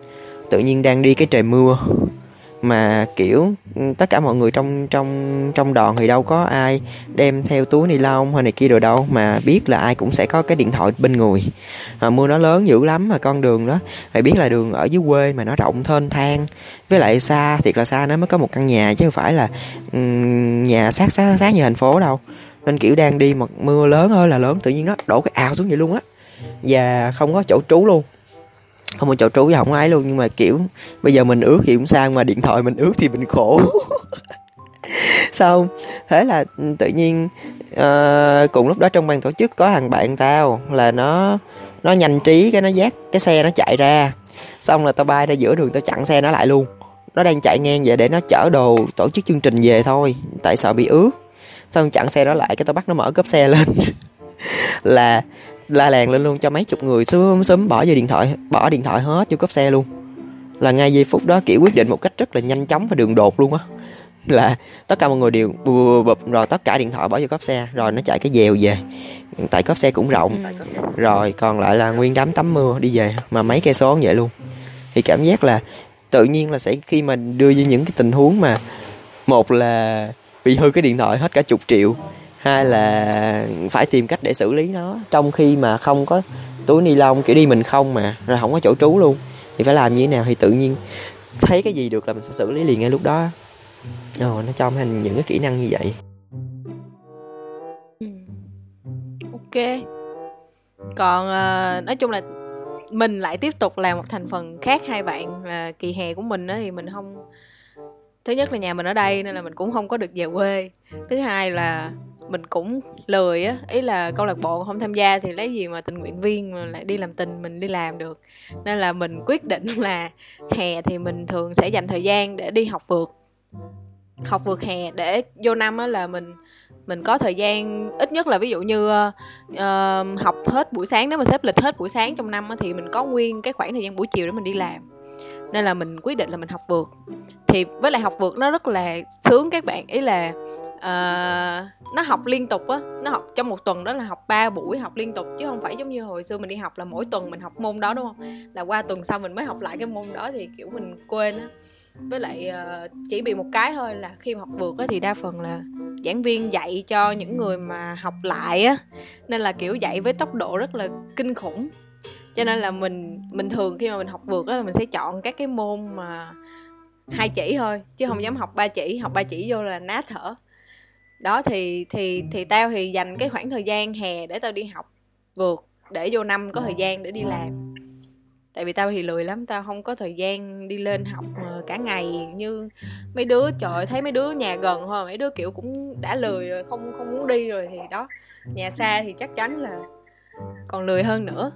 Tự nhiên đang đi cái trời mưa mà kiểu tất cả mọi người trong trong trong đoàn thì đâu có ai đem theo túi ni lông hay này kia rồi đâu. Mà biết là ai cũng sẽ có cái điện thoại bên người. À, mưa nó lớn dữ lắm mà con đường đó. Phải biết là đường ở dưới quê mà nó rộng thênh thang. Với lại xa thiệt là xa nó mới có một căn nhà chứ không phải là um, nhà sát sát sát như thành phố đâu. Nên kiểu đang đi mà mưa lớn ơi là lớn tự nhiên nó đổ cái ào xuống vậy luôn á. Và không có chỗ trú luôn không có chỗ trú không ái luôn nhưng mà kiểu bây giờ mình ước thì cũng sao mà điện thoại mình ước thì mình khổ. *laughs* Xong thế là tự nhiên uh, cùng lúc đó trong ban tổ chức có thằng bạn tao là nó nó nhanh trí cái nó dắt cái xe nó chạy ra. Xong là tao bay ra giữa đường tao chặn xe nó lại luôn. Nó đang chạy ngang về để nó chở đồ tổ chức chương trình về thôi tại sợ bị ướt. Xong chặn xe nó lại cái tao bắt nó mở cốp xe lên. *laughs* Là la làng lên luôn cho mấy chục người sớm sớm bỏ vô điện thoại bỏ điện thoại hết vô cốp xe luôn. Là ngay giây phút đó kiểu quyết định một cách rất là nhanh chóng và đường đột luôn á. Là tất cả mọi người đều bụp, bụp, rồi tất cả điện thoại bỏ vô cốp xe rồi nó chạy cái dèo về. Tại cốp xe cũng rộng rồi còn lại là nguyên đám tắm mưa đi về mà mấy cây số vậy luôn. Thì cảm giác là tự nhiên là sẽ khi mà đưa ra những cái tình huống mà một là bị hư cái điện thoại hết cả chục triệu hai là phải tìm cách để xử lý nó trong khi mà không có túi ni lông kiểu đi mình không mà rồi không có chỗ trú luôn thì phải làm như thế nào thì tự nhiên thấy cái gì được là mình sẽ xử lý liền ngay lúc đó. Ồ nó cho mình những cái kỹ năng như vậy. Ừ. Ok. Còn uh, nói chung là mình lại tiếp tục làm một thành phần khác hai bạn là kỳ hè của mình đó thì mình không thứ nhất là nhà mình ở đây nên là mình cũng không có được về quê. Thứ hai là mình cũng lười á ý là câu lạc bộ không tham gia thì lấy gì mà tình nguyện viên mà lại đi làm tình mình đi làm được. Nên là mình quyết định *laughs* là hè thì mình thường sẽ dành thời gian để đi học vượt. Học vượt hè để vô năm á là mình mình có thời gian ít nhất là ví dụ như uh, học hết buổi sáng nếu mà xếp lịch hết buổi sáng trong năm á, thì mình có nguyên cái khoảng thời gian buổi chiều để mình đi làm. Nên là mình quyết định là mình học vượt. Thì với lại học vượt nó rất là sướng các bạn ý là uh, nó học liên tục á nó học trong một tuần đó là học 3 buổi học liên tục chứ không phải giống như hồi xưa mình đi học là mỗi tuần mình học môn đó đúng không? Là qua tuần sau mình mới học lại cái môn đó thì kiểu mình quên á. Với lại uh, chỉ bị một cái thôi là khi mà học vượt á thì đa phần là giảng viên dạy cho những người mà học lại á. Nên là kiểu dạy với tốc độ rất là kinh khủng. Cho nên là mình mình thường khi mà mình học vượt á là mình sẽ chọn các cái môn mà hai chỉ thôi chứ không dám học ba chỉ học ba chỉ vô là ná thở đó thì thì thì tao thì dành cái khoảng thời gian hè để tao đi học vượt để vô năm có thời gian để đi làm. Tại vì tao thì lười lắm tao không có thời gian đi lên học ờ, cả ngày như mấy đứa trời ơi, thấy mấy đứa nhà gần thôi mấy đứa kiểu cũng đã lười rồi không không muốn đi rồi thì đó. Nhà xa thì chắc chắn là còn lười hơn nữa.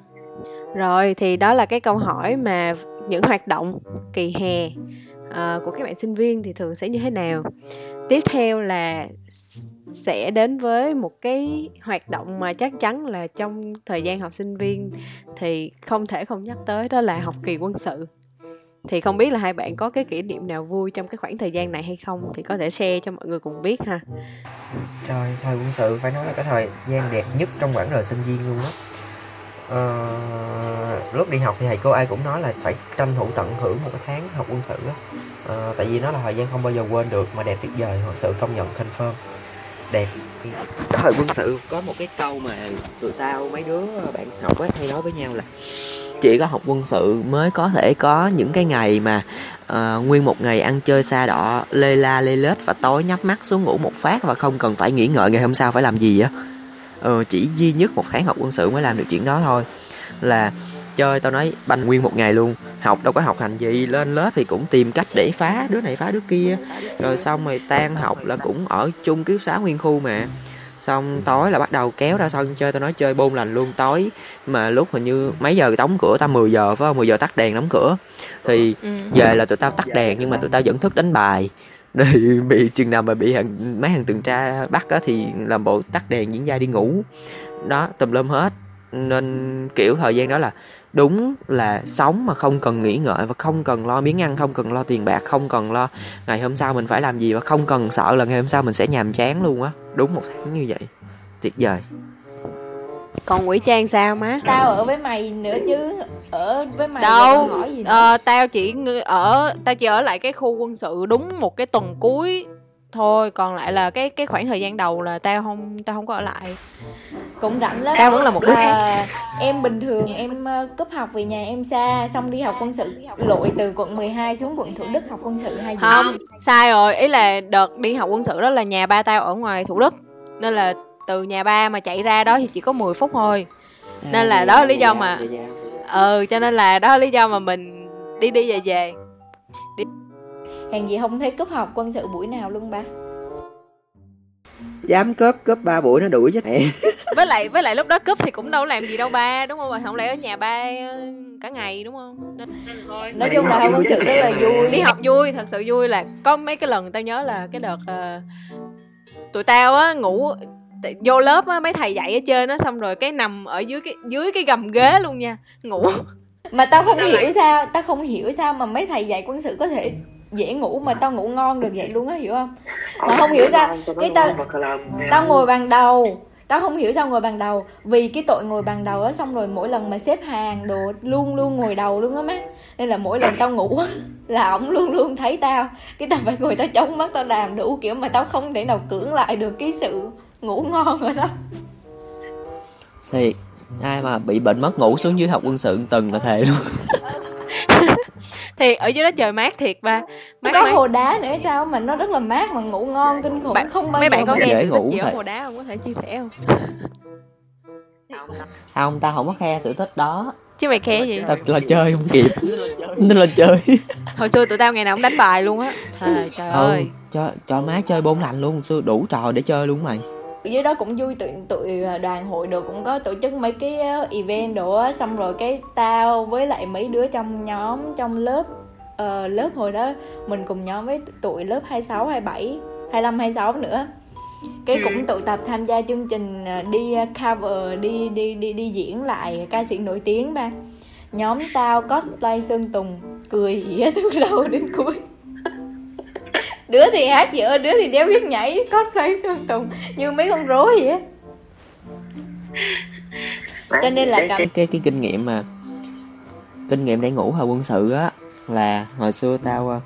Rồi thì đó là cái câu hỏi mà những hoạt động kỳ hè ờ, của các bạn sinh viên thì thường sẽ như thế nào tiếp theo là sẽ đến với một cái hoạt động mà chắc chắn là trong thời gian học sinh viên thì không thể không nhắc tới đó là học kỳ quân sự. Thì không biết là hai bạn có cái kỷ niệm nào vui trong cái khoảng thời gian này hay không thì có thể share cho mọi người cùng biết ha. Trời, thời quân sự phải nói là cái thời gian đẹp nhất trong quãng đời sinh viên luôn á. Ờ, Lúc đi học thì thầy cô ai cũng nói là phải tranh thủ tận hưởng một cái tháng học quân sự á à, Tại vì nó là thời gian không bao giờ quên được mà đẹp tuyệt vời, thật sự công nhận confirm. Đẹp. Thời quân sự có một cái câu mà tụi tao mấy đứa bạn học ấy hay nói với nhau là chỉ có học quân sự mới có thể có những cái ngày mà uh, nguyên một ngày ăn chơi xa đỏ lê la lê lết và tối nhắm mắt xuống ngủ một phát và không cần phải nghĩ ngợi ngày hôm sau phải làm gì á. Ừ, chỉ duy nhất một tháng học quân sự mới làm được chuyện đó thôi. Là chơi tao nói banh nguyên một ngày luôn học đâu có học hành gì. Lên lớp thì cũng tìm cách để phá đứa này phá đứa kia. Rồi xong rồi tan học là cũng ở chung ký túc xá nguyên khu mà. Xong tối là bắt đầu kéo ra sân chơi tao nói chơi bôn lành luôn. Tối mà lúc hình như mấy giờ đóng cửa tao 10 giờ phải không? 10 giờ tắt đèn đóng cửa. Thì ừ. về là tụi tao tắt đèn nhưng mà tụi tao vẫn thức đánh bài. *laughs* Rồi bị chừng nào mà bị hàng, mấy hàng tuần tra bắt á thì làm bộ tắt đèn diễn ra đi ngủ. Đó tùm lum hết. Nên kiểu thời gian đó là đúng là sống mà không cần nghĩ ngợi và không cần lo miếng ăn không cần lo tiền bạc không cần lo ngày hôm sau mình phải làm gì và không cần sợ là ngày hôm sau mình sẽ nhàm chán luôn á. Đúng một tháng như vậy tuyệt vời. Còn quỷ trang sao má? Tao ở với mày nữa chứ ở với mày đâu? tao hỏi gì nữa. ờ, tao chỉ ở tao chỉ ở lại cái khu quân sự đúng một cái tuần cuối thôi còn lại là cái cái khoảng thời gian đầu là tao không tao không có ở lại. Cũng rảnh lắm. Tao vẫn là một đứa khác. à, em bình thường em ờ, cúp học về nhà em xa xong đi học quân sự. Lội từ quận 12 xuống quận thủ đức học quân sự hay gì không sai rồi. Ý là đợt đi học quân sự đó là nhà ba tao ở ngoài thủ đức. Nên là từ nhà ba mà chạy ra đó thì chỉ có 10 phút thôi. Nên là đó là lý do mà- ừ cho nên là đó là lý do mà mình đi đi về về hàng gì không thấy cúp học quân sự buổi nào luôn ba? Dám cướp cướp ba buổi nó đuổi chết mẹ. *laughs* Với lại với lại lúc đó cúp thì cũng đâu làm gì đâu ba đúng không? Không lẽ ở nhà ba ờ, cả ngày đúng không? Nên, nên thôi nói chung là học quân sự rất là vui. Đi học vui thật sự vui là có mấy cái lần tao nhớ là cái đợt ờ, tụi tao á ngủ t- vô lớp á mấy thầy dạy ở trên á xong rồi cái nằm ở dưới cái dưới cái gầm ghế luôn nha ngủ. Mà tao không hiểu sao tao không hiểu sao mà mấy thầy dạy quân sự có thể dễ ngủ mà tao ngủ ngon được vậy luôn á hiểu không? Mà không hiểu sao cái tao tao ngồi bàn đầu tao không hiểu sao ngồi bàn đầu. Vì cái tội ngồi bàn đầu á xong rồi mỗi lần mà xếp hàng đồ luôn luôn ngồi đầu luôn á má. Nên là mỗi lần tao ngủ á, *laughs* là ổng luôn luôn thấy tao. Cái tao phải ngồi tao chống mắt tao làm đủ kiểu mà tao không thể nào cưỡng lại được cái sự ngủ ngon rồi đó. Thì ai mà bị bệnh mất ngủ xuống dưới học quân sự từng là thề luôn *laughs* thì ở dưới đó trời mát thiệt ba. Mát có mát. hồ đá nữa sao? Mà nó rất là mát mà ngủ ngon kinh khủng Bạn- không bao mấy giờ bạn có nghe sự tích gì ở hồ đá không? Có thể chia sẻ không? Không tao không có khe sự thích đó. Chứ mày khe gì? Tao là chơi không kịp. Nên là chơi. Hồi xưa tụi tao ngày nào cũng đánh bài luôn á. Thề, trời ừ ơi. cho cho má chơi bốn lành luôn. Xưa đủ trò để chơi luôn mày dưới đó cũng vui tụi tụi đoàn hội đồ cũng có tổ chức mấy cái event đồ á xong rồi cái tao với lại mấy đứa trong nhóm trong lớp ờ, lớp hồi đó mình cùng nhóm với tụi lớp 26, 27, 25, 26 nữa. Cái cũng tụ tập tham gia chương trình ờ, đi ờ, cover đi đi đi đi diễn lại ca sĩ nổi tiếng ba. Nhóm tao cosplay sơn tùng cười ỉa từ đầu đến cuối đứa thì hát dở đứa thì đeo biết nhảy cosplay sơn tùng như mấy con rối vậy cho nên là cái cái cái kinh nghiệm mà kinh nghiệm để ngủ hồi quân sự á là hồi xưa tao ờ,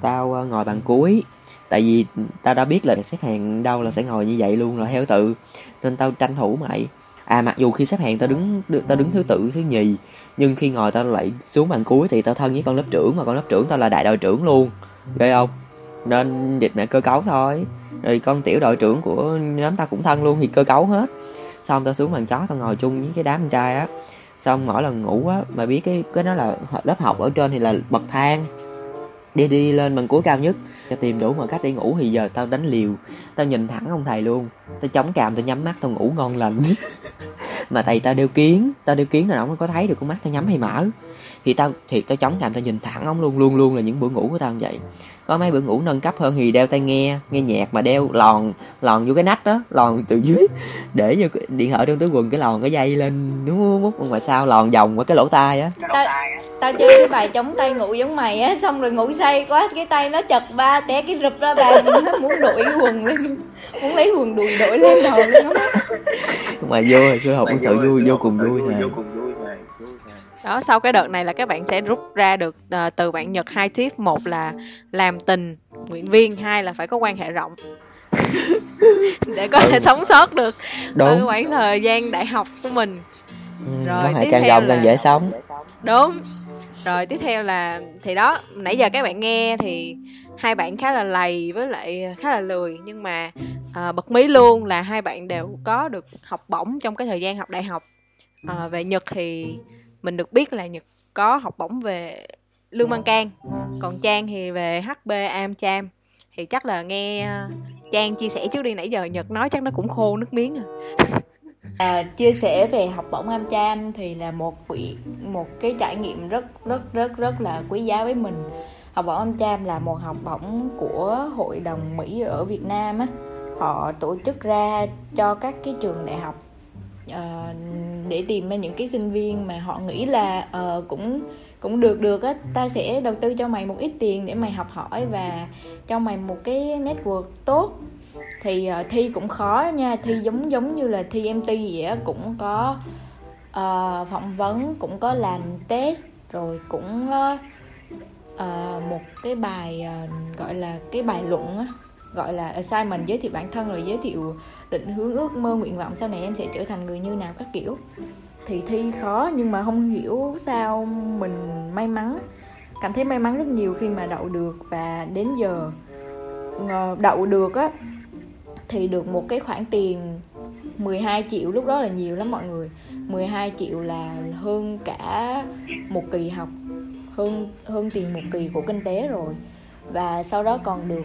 tao ờ, ngồi bàn cuối. Tại vì tao đã biết là xếp hàng đâu là sẽ ngồi như vậy luôn rồi theo tự. Nên tao tranh thủ mày. À mặc dù khi xếp hàng tao đứng tao đứng thứ tự thứ nhì nhưng khi ngồi tao lại xuống bàn cuối thì tao thân với con lớp trưởng mà con lớp trưởng tao là đại đội trưởng luôn. Ghê không nên dịch mẹ cơ cấu thôi. Rồi con tiểu đội trưởng của nhóm tao cũng thân luôn thì cơ cấu hết. Xong tao xuống bàn chó, tao ngồi chung với cái đám con trai á. Xong mỗi lần ngủ á, mà biết cái cái đó là lớp học ở trên thì là bậc thang. Đi đi lên bằng cuối cao nhất. Cho tìm đủ mọi cách để ngủ thì giờ tao đánh liều. Tao nhìn thẳng ông thầy luôn. Tao chống cằm, tao nhắm mắt, tao ngủ ngon lành. *laughs* Mà thầy tao đeo kiến. Tao đeo kiến là ổng có thấy được con mắt, tao nhắm hay mở thì tao thiệt tao chống cằm tao nhìn thẳng ông luôn luôn luôn là những bữa ngủ của tao như vậy. Có mấy bữa ngủ nâng cấp hơn thì đeo tai nghe nghe nhạc mà đeo lòn lòn vô cái nách đó lòn từ dưới để vô cái điện thoại trong túi quần cái lòn cái dây lên đúng mút ngoài sau lòn vòng qua cái lỗ tai á? Tao tao chơi cái bài chống tay ngủ giống mày á xong rồi ngủ say quá cái tay nó chật ba té cái rụp ra bàn *laughs* nó muốn đội cái quần lên luôn. muốn lấy quần đùi đội lên đầu luôn á. Mà vô hồi xưa học quân sự vui vô cùng vui nè đó sau cái đợt này là các bạn sẽ rút ra được ờ, từ bạn nhật hai tip. Một là làm tình nguyện viên. Hai là phải có quan hệ rộng. *laughs* Để có thể sống sót được ở đúng. khoảng thời gian đại học của mình. Ừ, Rồi, quan hệ tiếp càng rộng là- càng dễ sống. Đúng. Rồi tiếp theo là thì đó nãy giờ các bạn nghe thì hai bạn khá là lầy với lại khá là lười. Nhưng mà à, bật mí luôn là hai bạn đều có được học bổng trong cái thời gian học đại học à, về nhật thì mình được biết là nhật có học bổng về lương văn can. Còn trang thì về hb amcham thì chắc là nghe ờ, trang chia sẻ trước đi nãy giờ nhật nói chắc nó cũng khô nước miếng à. *laughs* À, chia sẻ về học bổng am cham thì là một quỹ một cái trải nghiệm rất rất rất rất là quý giá với mình. Học bổng am cham là một học bổng của hội đồng Mỹ ở Việt Nam á. Họ tổ chức ra cho các cái trường đại học uh, để tìm ra những cái sinh viên mà họ nghĩ là uh, cũng cũng được được á ta sẽ đầu tư cho mày một ít tiền để mày học hỏi và cho mày một cái network tốt. Thì uh, thi cũng khó nha thi giống giống như là thi MT vậy á cũng có uh, phỏng vấn cũng có làm test rồi cũng uh, uh, một cái bài uh, gọi là cái bài luận á gọi là assignment, giới thiệu bản thân rồi giới thiệu định hướng, ước mơ, nguyện vọng, sau này em sẽ trở thành người như nào, các kiểu. Thì thi khó, nhưng mà không hiểu sao mình may mắn, cảm thấy may mắn rất nhiều khi mà đậu được. Và đến giờ đậu được á, thì được một cái khoản tiền 12 triệu, lúc đó là nhiều lắm mọi người. 12 triệu là hơn cả một kỳ học, hơn hơn tiền một kỳ của kinh tế rồi và sau đó còn được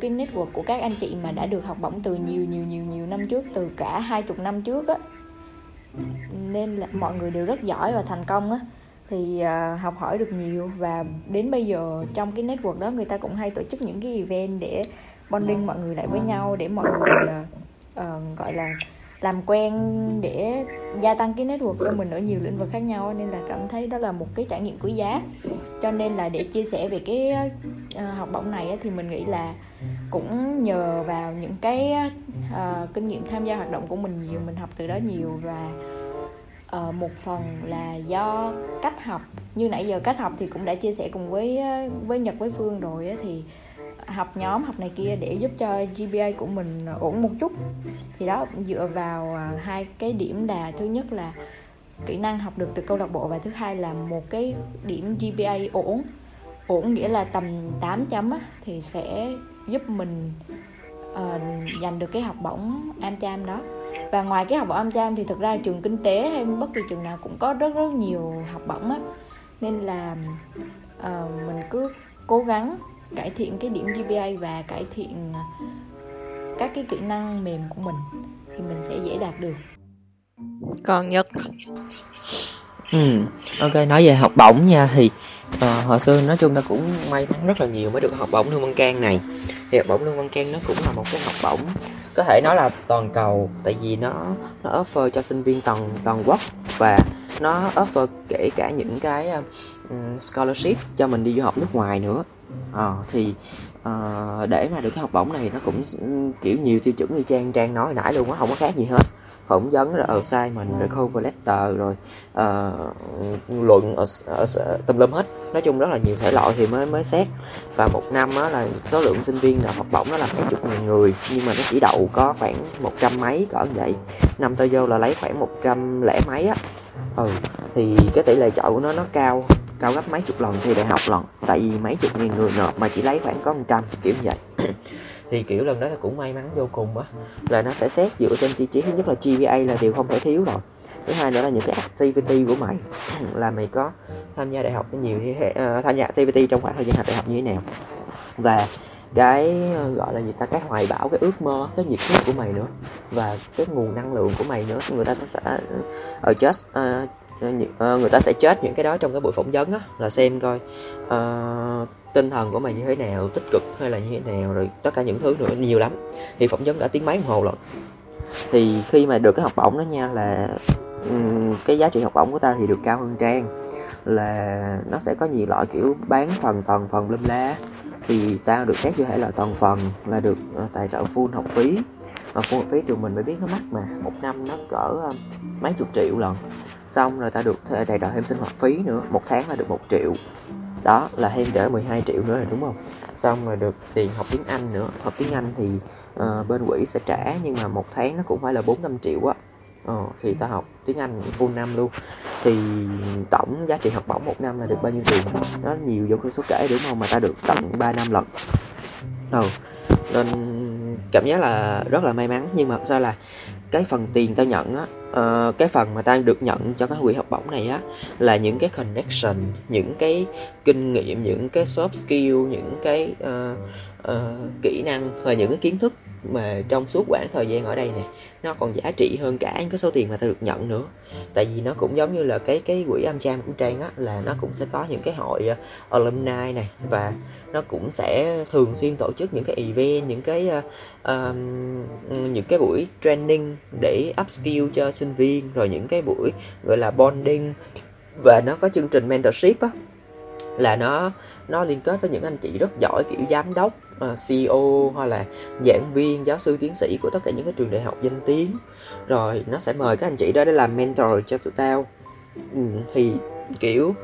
cái network của các anh chị mà đã được học bổng từ nhiều nhiều nhiều nhiều năm trước từ cả hai chục năm trước á. Nên là mọi người đều rất giỏi và thành công á. Thì uh, học hỏi được nhiều và đến bây giờ trong cái network đó người ta cũng hay tổ chức những cái event để bonding mọi người lại với nhau để mọi người uh, uh, gọi là làm quen để gia tăng cái network cho mình ở nhiều lĩnh vực khác nhau nên là cảm thấy đó là một cái trải nghiệm quý giá. Cho nên là để chia sẻ về cái uh, học bổng này thì mình nghĩ là cũng nhờ vào những cái uh, kinh nghiệm tham gia hoạt động của mình nhiều mình học từ đó nhiều và uh, một phần là do cách học. Như nãy giờ cách học thì cũng đã chia sẻ cùng với với nhật với phương rồi thì học nhóm học này kia để giúp cho GPA của mình ổn một chút. Thì đó dựa vào à, hai cái điểm là thứ nhất là kỹ năng học được từ câu lạc bộ và thứ hai là một cái điểm GPA ổn. Ổn nghĩa là tầm 8 chấm á, thì sẽ giúp mình uh, giành được cái học bổng AmCham đó. Và ngoài cái học bổng AmCham thì thực ra trường kinh tế hay bất kỳ trường nào cũng có rất rất nhiều học bổng á. Nên là uh, mình cứ cố gắng cải thiện cái điểm GPA và cải thiện à, các cái kỹ năng mềm của mình thì mình sẽ dễ đạt được. Còn nhật? Ừ ok nói về học bổng nha. Thì uh, hồi xưa nói chung ta cũng may mắn rất là nhiều mới được học bổng lương văn can này. Thì học bổng lương văn can nó cũng là một cái học bổng có thể nói là toàn cầu tại vì nó nó offer cho sinh viên toàn toàn quốc và nó offer kể cả những cái um, scholarship cho mình đi du học nước ngoài nữa ờ thì uh, để mà được cái học bổng này nó cũng kiểu nhiều tiêu chuẩn như trang trang nói nãy luôn á không có khác gì hết. Phỏng vấn rồi assignment rồi cover letter rồi uh, luận ở, ở, ở tùm lum hết. Nói chung rất là nhiều thể loại thì mới mới xét. Và một năm á là số lượng sinh viên nào học bổng nó là mấy chục ngàn người nhưng mà nó chỉ đậu có khoảng một trăm mấy cỡ vậy. Năm tôi vô là lấy khoảng một trăm lẻ mấy á. Ừ thì cái tỷ lệ chọi của nó nó cao cao gấp mấy chục lần thi đại học lần. Tại vì mấy chục nghìn người nộp mà chỉ lấy khoảng có một trăm kiểu như vậy. *coughs* Thì kiểu lần đó là cũng may mắn vô cùng á là nó sẽ xét dựa trên tiêu chí thứ nhất là GPA là điều không thể thiếu rồi. Thứ hai nữa là những cái activity của mày. *coughs* Là mày có tham gia đại học nhiều như thế uh, tham gia activity trong khoảng thời gian học đại học như thế nào. Và cái uh, gọi là gì ta cái hoài bão cái ước mơ cái nhiệt huyết của mày nữa. Và cái nguồn năng lượng của mày nữa người ta sẽ ở just uh, Ờ, Ờ, ờ, người ta sẽ chết những cái đó trong cái buổi phỏng vấn á là xem coi uh, tinh thần của mày như thế nào tích cực hay là như thế nào rồi tất cả những thứ nữa nhiều lắm. Thì phỏng vấn cả tiếng mấy đồng hồ lận thì khi mà được cái học bổng đó nha là um, cái giá trị học bổng của ta thì được cao hơn trang là nó sẽ có nhiều loại kiểu bán phần phần phần lâm la thì tao được xét như thể là toàn phần là được uh, tài trợ full học phí. Mà full học phí trường mình mới biết nó mắc mà một năm nó cỡ uh, mấy chục triệu lần xong rồi ta được à, đầy trợ thêm sinh hoạt phí nữa một tháng là được một triệu. Đó là thêm đỡ 12 triệu nữa rồi đúng không? Xong rồi được tiền học tiếng Anh nữa. Học tiếng Anh thì uh, bên quỹ sẽ trả nhưng mà một tháng nó cũng phải là bốn năm triệu á. Ờ, thì ta học tiếng Anh full năm luôn thì tổng giá trị học bổng một năm là được bao nhiêu tiền? Nó nhiều vô số kể đúng không? Mà ta được tận 3 năm lần ừ ờ, nên cảm giác là rất là may mắn nhưng mà sao là cái phần tiền tao nhận á uh, cái phần mà ta được nhận cho các quỹ học bổng này á là những cái connection những cái kinh nghiệm những cái soft skill những cái uh, uh, kỹ năng và những cái kiến thức mà trong suốt quãng thời gian ở đây nè nó còn giá trị hơn cả những cái số tiền mà ta được nhận nữa. Tại vì nó cũng giống như là cái cái quỹ âm trang của trang á là nó cũng sẽ có những cái hội uh, alumni này và nó cũng sẽ thường xuyên tổ chức những cái event những cái uh, um, những cái buổi training để upskill cho sinh viên rồi những cái buổi gọi là bonding. Và nó có chương trình mentorship á là nó nó liên kết với những anh chị rất giỏi kiểu giám đốc ờ, uh, CEO hoặc là giảng viên giáo sư tiến sĩ của tất cả những cái trường đại học danh tiếng. Rồi nó sẽ mời các anh chị đó để làm mentor cho tụi tao. Ừ, thì kiểu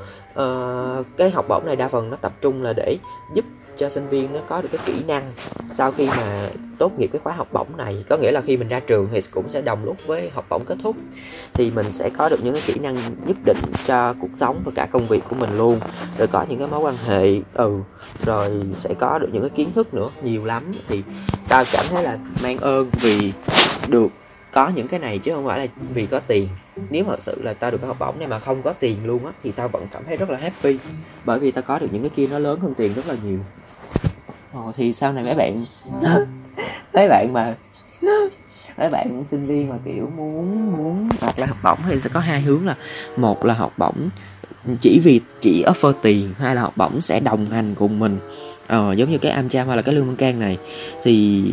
uh, cái học bổng này đa phần nó tập trung là để giúp cho sinh viên nó có được cái kỹ năng sau khi mà tốt nghiệp cái khóa học bổng này. Có nghĩa là khi mình ra trường thì cũng sẽ đồng lúc với học bổng kết thúc. Thì mình sẽ có được những cái kỹ năng nhất định cho cuộc sống và cả công việc của mình luôn. Rồi có những cái mối quan hệ ừ rồi sẽ có được những cái kiến thức nữa nhiều lắm. Thì tao cảm thấy là mang ơn vì được có những cái này chứ không phải là vì có tiền nếu thật sự là tao được cái học bổng này mà không có tiền luôn á thì tao vẫn cảm thấy rất là happy. Bởi vì tao có được những cái kia nó lớn hơn tiền rất là nhiều. Ồ, thì sau này mấy bạn *laughs* mấy bạn mà mấy bạn sinh viên mà kiểu muốn muốn hoặc là học bổng thì sẽ có hai hướng là một là học bổng chỉ vì chỉ offer tiền hay là học bổng sẽ đồng hành cùng mình. Ờ, giống như cái Amcham hay là cái lương văn can này thì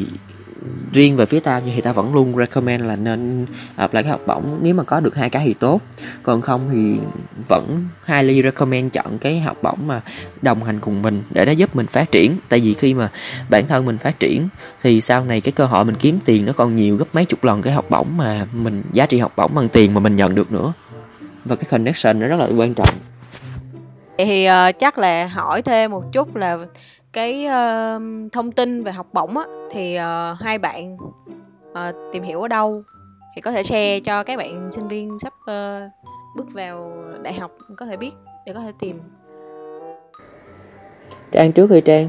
riêng về phía tao thì tao vẫn luôn recommend là nên apply cái học bổng nếu mà có được hai cái thì tốt. Còn không thì vẫn highly recommend chọn cái học bổng mà đồng hành cùng mình để nó giúp mình phát triển. Tại vì khi mà bản thân mình phát triển thì sau này cái cơ hội mình kiếm tiền nó còn nhiều gấp mấy chục lần cái học bổng mà mình giá trị học bổng bằng tiền mà mình nhận được nữa. Và cái connection nó rất là quan trọng. Thì uh, chắc là hỏi thêm một chút là cái uh, thông tin về học bổng á thì uh, hai bạn uh, tìm hiểu ở đâu thì có thể share cho các bạn sinh viên sắp uh, bước vào đại học có thể biết để có thể tìm. Trang trước hay trang.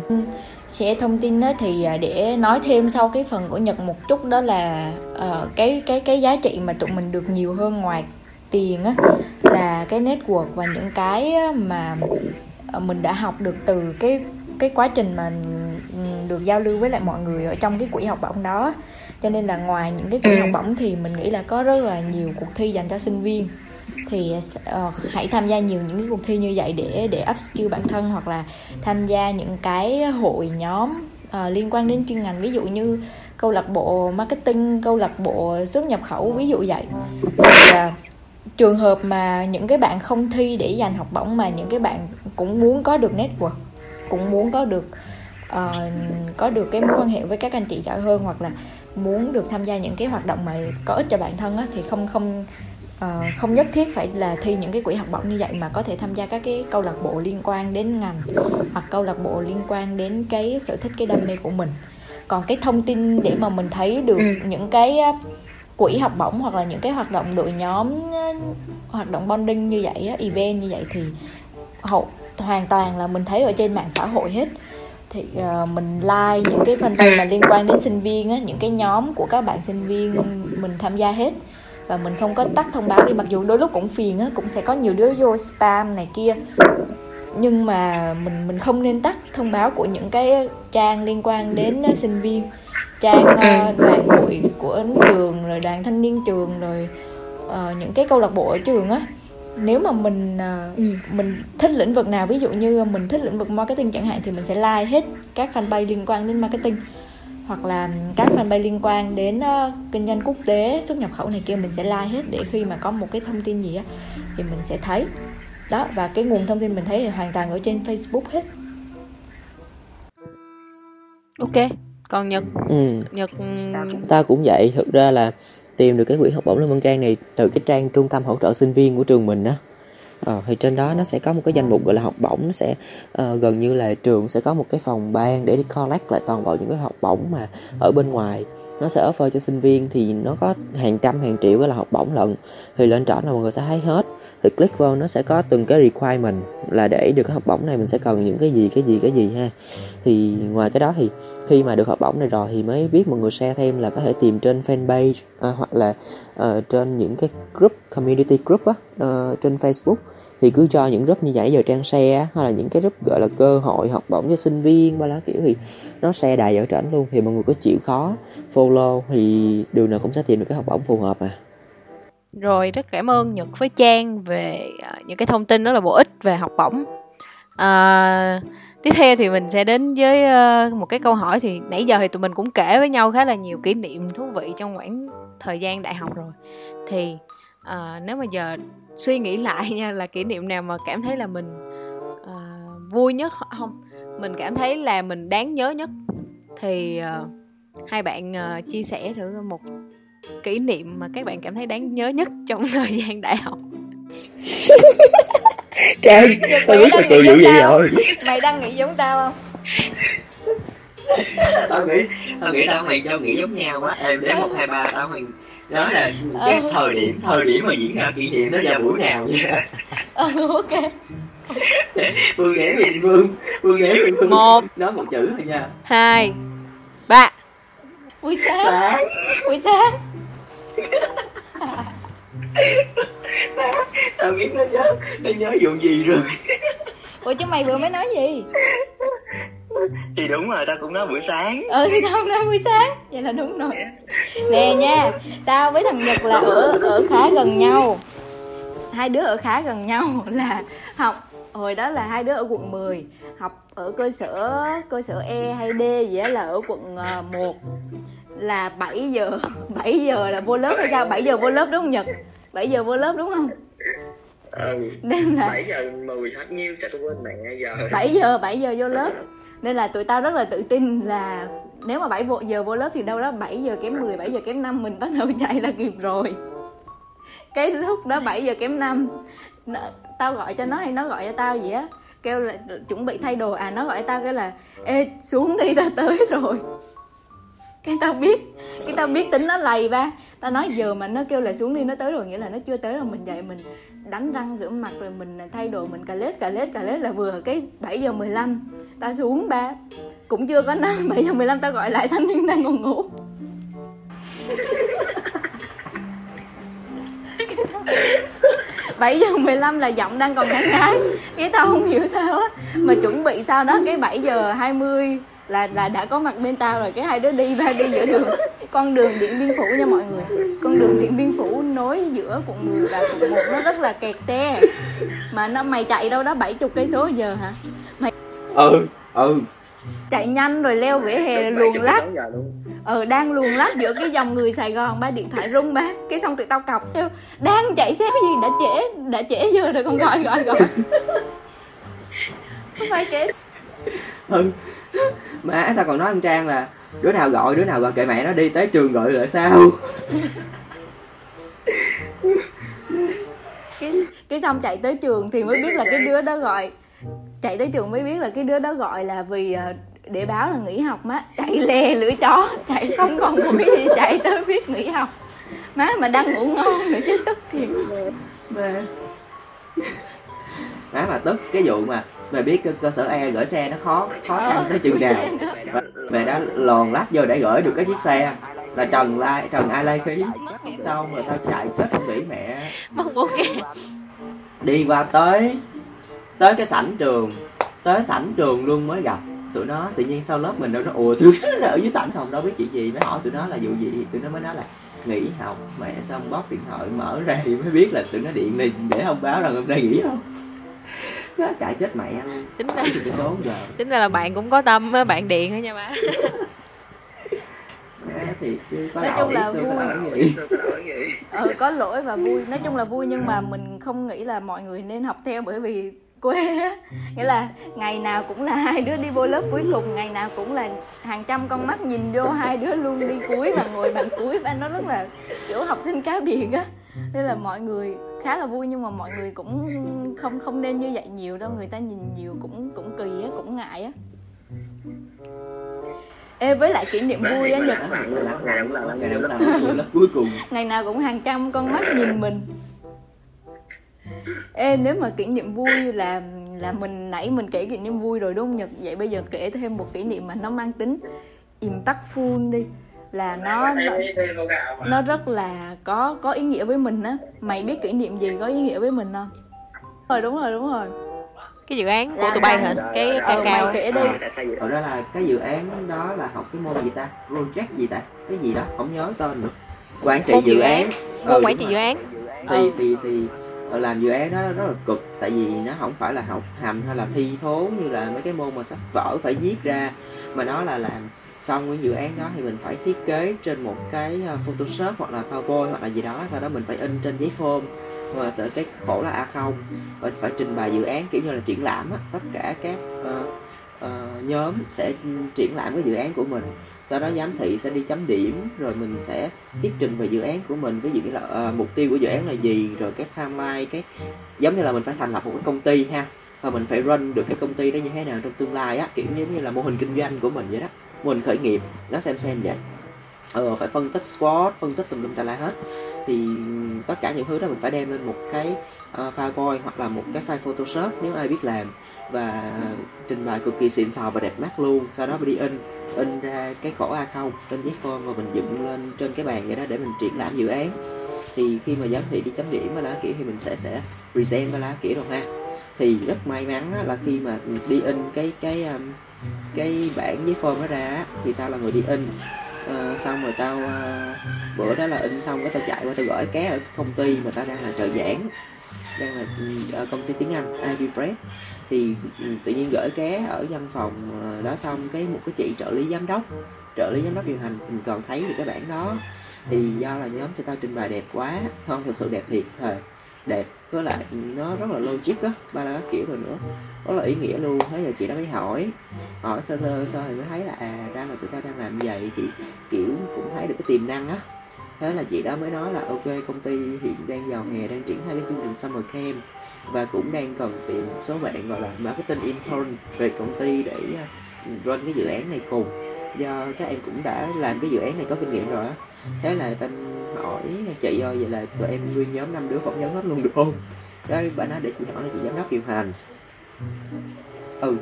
Sẽ thông tin đó thì để nói thêm sau cái phần của nhật một chút đó là uh, cái cái cái giá trị mà tụi mình được nhiều hơn ngoài tiền á là cái network và những cái mà mình đã học được từ cái cái quá trình mà được giao lưu với lại mọi người ở trong cái quỹ học bổng đó. Cho nên là ngoài những cái quỹ ừ. học bổng thì mình nghĩ là có rất là nhiều cuộc thi dành cho sinh viên. Thì uh, hãy tham gia nhiều những cái cuộc thi như vậy để để upskill bản thân hoặc là tham gia những cái hội nhóm uh, liên quan đến chuyên ngành. Ví dụ như câu lạc bộ marketing câu lạc bộ xuất nhập khẩu ví dụ vậy. Thì, uh, trường hợp mà những cái bạn không thi để giành học bổng mà những cái bạn cũng muốn có được network cũng muốn có được uh, có được cái mối quan hệ với các anh chị giỏi hơn hoặc là muốn được tham gia những cái hoạt động mà có ích cho bản thân á, thì không không uh, không nhất thiết phải là thi những cái quỹ học bổng như vậy mà có thể tham gia các cái câu lạc bộ liên quan đến ngành hoặc câu lạc bộ liên quan đến cái sở thích cái đam mê của mình còn cái thông tin để mà mình thấy được ừ. những cái quỹ học bổng hoặc là những cái hoạt động đội nhóm hoạt động bonding như vậy event như vậy thì hậu hoàn toàn là mình thấy ở trên mạng xã hội hết. Thì uh, mình like những cái fanpage mà liên quan đến sinh viên á những cái nhóm của các bạn sinh viên mình tham gia hết. Và mình không có tắt thông báo đi mặc dù đôi lúc cũng phiền á cũng sẽ có nhiều đứa vô spam này kia. Nhưng mà mình mình không nên tắt thông báo của những cái trang liên quan đến sinh viên. Trang uh, đoàn hội của trường rồi đoàn thanh niên trường rồi uh, những cái câu lạc bộ ở trường á nếu mà mình uh, ừ. mình thích lĩnh vực nào ví dụ như mình thích lĩnh vực marketing chẳng hạn thì mình sẽ like hết các fanpage liên quan đến marketing. Hoặc là các fanpage liên quan đến uh, kinh doanh quốc tế xuất nhập khẩu này kia mình sẽ like hết để khi mà có một cái thông tin gì á thì mình sẽ thấy. Đó và cái nguồn thông tin mình thấy thì hoàn toàn ở trên Facebook hết. Ok còn nhật? Ừ. nhật ta cũng vậy thực ra là tìm được cái quỹ học bổng Lương Văn Can này từ cái trang trung tâm hỗ trợ sinh viên của trường mình á. Ờ, thì trên đó nó sẽ có một cái danh mục gọi là học bổng nó sẽ uh, gần như là trường sẽ có một cái phòng ban để đi collect lại toàn bộ những cái học bổng mà ở bên ngoài. Nó sẽ offer cho sinh viên thì nó có hàng trăm hàng triệu cái là học bổng lận. Thì lên trển là mọi người sẽ thấy hết thì click vào nó sẽ có từng cái requirement là để được cái học bổng này mình sẽ cần những cái gì cái gì cái gì ha. Thì ngoài cái đó thì khi mà được học bổng này rồi thì mới biết mọi người share thêm là có thể tìm trên fanpage à, hoặc là uh, trên những cái group community group á uh, trên Facebook. Thì cứ cho những group như vậy giờ trang share hay là những cái group gọi là cơ hội học bổng cho sinh viên ba lá kiểu thì nó share đầy dở trển luôn. Thì mọi người có chịu khó follow thì điều nào cũng sẽ tìm được cái học bổng phù hợp à rồi rất cảm ơn nhật với trang về à, những cái thông tin rất là bổ ích về học bổng. À, tiếp theo thì mình sẽ đến với ờ, một cái câu hỏi thì nãy giờ thì tụi mình cũng kể với nhau khá là nhiều kỷ niệm thú vị trong khoảng thời gian đại học rồi. Thì à, nếu mà giờ suy nghĩ lại nha là kỷ niệm nào mà cảm thấy là mình à, vui nhất không? Mình cảm thấy là mình đáng nhớ nhất. Thì à, hai bạn à, chia sẻ thử một kỷ niệm mà các bạn cảm thấy đáng nhớ nhất trong *laughs* thời gian đại học. *laughs* Trang, tao biết là cười vụ gì rồi. Mày đang nghĩ giống tao không? tao nghĩ tao nghĩ tao mày cho nghĩ giống nhau quá. Em đến một hai ba tao mày nói là cái ừ. thời điểm thời điểm mà diễn ra kỷ niệm đó vào buổi nào vậy? Ừ ok. Phương ghé gì phương phương ghé gì phương một. Nói một chữ thôi nha. Hai. Ba. Buổi sáng, sáng. buổi sáng tao biết nó nhớ nó nhớ vụ gì rồi. Ủa chứ mày vừa mới nói gì? Thì đúng rồi tao cũng nói buổi sáng. Ừ thì tao nói buổi sáng. Vậy là đúng rồi. Nè nha tao với thằng nhật là ở ở khá gần nhau. Hai đứa ở khá gần nhau *laughs* là học hồi đó là hai đứa ở quận 10 học ở cơ sở cơ sở E hay D gì đó là ở quận ờ, 1 là 7 giờ *laughs* 7 giờ là vô lớp hay sao? 7 giờ vô lớp đúng không Nhật? 7 giờ vô lớp đúng không? Ừ nên là 7 giờ 10 hết nhiêu tại tôi quên mẹ giờ. 7 giờ 7 giờ vô lớp. Nên là tụi tao rất là tự tin là nếu mà 7 vô- giờ vô lớp thì đâu đó 7 giờ kém 10, 7 giờ kém 5 mình bắt đầu *laughs* chạy là kịp rồi. Cái lúc đó 7 giờ kém 5 nó, tao gọi cho nó hay nó gọi cho tao gì á. Kêu là chuẩn bị thay đồ. À nó gọi tao cái là ê xuống đi tao tới rồi cái tao biết. Cái tao biết tính nó lầy ba. Tao nói giờ mà nó kêu là xuống đi, nó tới rồi, nghĩa là nó chưa tới rồi mình dậy mình đánh răng rửa mặt rồi mình thay đồ, mình cà lết cà lết cà lết là vừa cái 7 giờ 15 tao xuống ba. Cũng chưa có năm 7 giờ 15 tao gọi lại thanh niên đang còn ngủ. Bảy giờ 15 là giọng đang còn ngái ngái cái tao không hiểu sao á. Mà chuẩn bị sao đó cái 7 giờ 20 là là đã có mặt bên tao rồi cái hai đứa đi ba đi giữa đường. Con đường điện biên phủ nha mọi người. Con đường điện biên phủ nối giữa quận 10 và quận 1 nó rất là kẹt xe. Mà nó mày chạy đâu đó 70 cây số giờ hả? Ừ ừ. chạy nhanh rồi leo vỉa hè rồi luồn lách ờ đang luồn lách giữa cái dòng người Sài Gòn ba điện thoại rung ba. Cái xong tụi tao cọc kêu đang chạy xe cái gì? Đã trễ đã trễ giờ rồi con gọi gọi gọi. *laughs* Không phải trễ ừ má tao còn nói anh trang là đứa nào gọi đứa nào gọi kệ mẹ nó đi tới trường gọi lại sao? Cái cái xong chạy tới trường thì mới biết là cái đứa đó gọi. Chạy tới trường mới biết là cái đứa đó gọi là vì ờ, để báo là nghỉ học má. Chạy lè lưỡi chó chạy không còn một cái gì chạy tới biết nghỉ học. Má mà đang ngủ ngon nữa chứ tức thiệt. Má má mà tức cái vụ mà mày biết cơ, cơ sở E gửi xe nó khó khó khăn tới chừng nào. Và mẹ đã lòn lách vô để gửi được cái chiếc xe là trần lai trần ai lai khí xong rồi tao chạy chết không nghĩ mẹ. Mất bố nghe đi qua tới tới cái sảnh trường tới sảnh trường luôn mới gặp tụi nó. Tự nhiên sau lớp mình đâu nó ùa xuống ở dưới sảnh không? Đâu biết chuyện gì. Mới hỏi tụi nó là vụ gì. Tụi nó mới nói là nghỉ học. Mẹ xong bóp điện thoại mở ra thì mới biết là tụi nó điện đi để thông báo rằng hôm nay nghỉ không nó chạy chết mẹ. Luôn tính ra tính ra là bạn cũng có tâm á, bạn điện đó nha ba. *laughs* Có Nói chung là vui. ừ có lỗi và vui. Nói chung là vui nhưng mà mình không nghĩ là mọi người nên học theo bởi vì quê á. Nghĩa là ngày nào cũng là hai đứa đi vô lớp cuối cùng ngày nào cũng là hàng trăm con mắt nhìn vô hai đứa luôn đi cuối và ngồi bàn cuối. Và nó rất là kiểu học sinh cá biệt á nên là mọi người khá là vui nhưng mà mọi người cũng không không nên như vậy nhiều đâu. Người ta nhìn nhiều cũng cũng kỳ á cũng ngại á. Ê với lại kỷ niệm vui á Nhật. cuối cùng. *laughs* Ngày nào cũng hàng trăm con mắt nhìn mình. Ê nếu mà kỷ niệm vui là là mình nãy mình kể kỷ niệm vui rồi đúng không Nhật? Vậy bây giờ kể thêm một kỷ niệm mà nó mang tính impactful đi là nó nó rất là có có ý nghĩa với mình á. Mày biết kỷ niệm gì có ý nghĩa với mình không? Rồi đúng rồi đúng rồi. Cái dự án của tụi bay hả? Cái ca cao mày kể đi. Thật ra là cái dự án đó là học cái môn gì ta? Project gì ta? Cái gì đó, không nhớ tên nữa. Quản trị Môn dự dự án. án. Ừ, môn quản trị dự án. Thì Ừ. thì thì ờ, làm dự án đó rất là cực. Tại vì nó không phải là học hành hay là thi thố như là mấy cái môn mà sách vở phải viết ra. Mà nó là làm xong cái dự án đó thì mình phải thiết kế trên một cái ờ, Photoshop hoặc là PowerPoint hoặc là gì đó sau đó mình phải in trên giấy phôm và tới cái khổ là a không. Và phải trình bày dự án kiểu như là triển lãm á, tất cả các uh, uh, nhóm sẽ triển lãm cái dự án của mình. Sau đó giám thị sẽ đi chấm điểm rồi mình sẽ thuyết trình về dự án của mình ví dụ như là uh, mục tiêu của dự án là gì rồi cái timeline cái giống như là mình phải thành lập một cái công ty ha và mình phải run được cái công ty đó như thế nào trong tương lai á kiểu giống như là mô hình kinh doanh của mình vậy đó mô hình khởi nghiệp nó xem xem vậy. Ờ, phải phân tích SWOT phân tích tùm lum tà la hết. Thì tất cả những thứ đó mình phải đem lên một cái uh, PowerPoint hoặc là một cái file Photoshop nếu ai biết làm. Và trình bày cực kỳ xịn sò và đẹp mắt luôn. Sau đó mình đi in in ra cái khổ A0 trên giấy form và mình dựng lên trên cái bàn vậy đó để mình triển lãm dự án. Thì khi mà giám thị đi chấm điểm và lá kiểu thì mình sẽ sẽ present và lá kiểu rồi ha. Thì rất may mắn là khi mà đi in cái cái um, cái bản giấy form nó ra thì tao là người đi in. Ờ, xong rồi tao ờ, bữa đó là in xong cái tao chạy qua tao gửi ké ở công ty mà tao đang là trợ giảng đang là ừ, ở công ty tiếng Anh Ivy Press thì ừ, tự nhiên gửi ké ở văn phòng ờ, đó xong cái một cái chị trợ lý giám đốc trợ lý giám đốc điều hành tình còn thấy được cái bản đó. Thì do là nhóm cho tao trình bày đẹp quá không thực sự đẹp thiệt thời đẹp. Với lại nó rất là logic á ba la các kiểu rồi nữa rất là ý nghĩa luôn. Thế giờ chị đã mới hỏi. Hỏi sơ sơ sơ thì mới thấy là à ra là tụi ta đang làm vậy thì, kiểu, cũng thấy được cái tiềm năng á. Thế là chị đó mới nói là, ok, công ty hiện đang vào hè đang triển khai cái chương trình summer camp và cũng đang cần tìm một số bạn, gọi là, marketing intern về công ty để à, run cái dự án này cùng. Do các em cũng đã làm cái dự án này có kinh nghiệm rồi á. Thế là tên hỏi chị ơi, vậy là tụi em nguyên nhóm năm đứa phỏng vấn hết luôn được không? Đây bà nói để chị hỏi là chị giám đốc điều hành ừ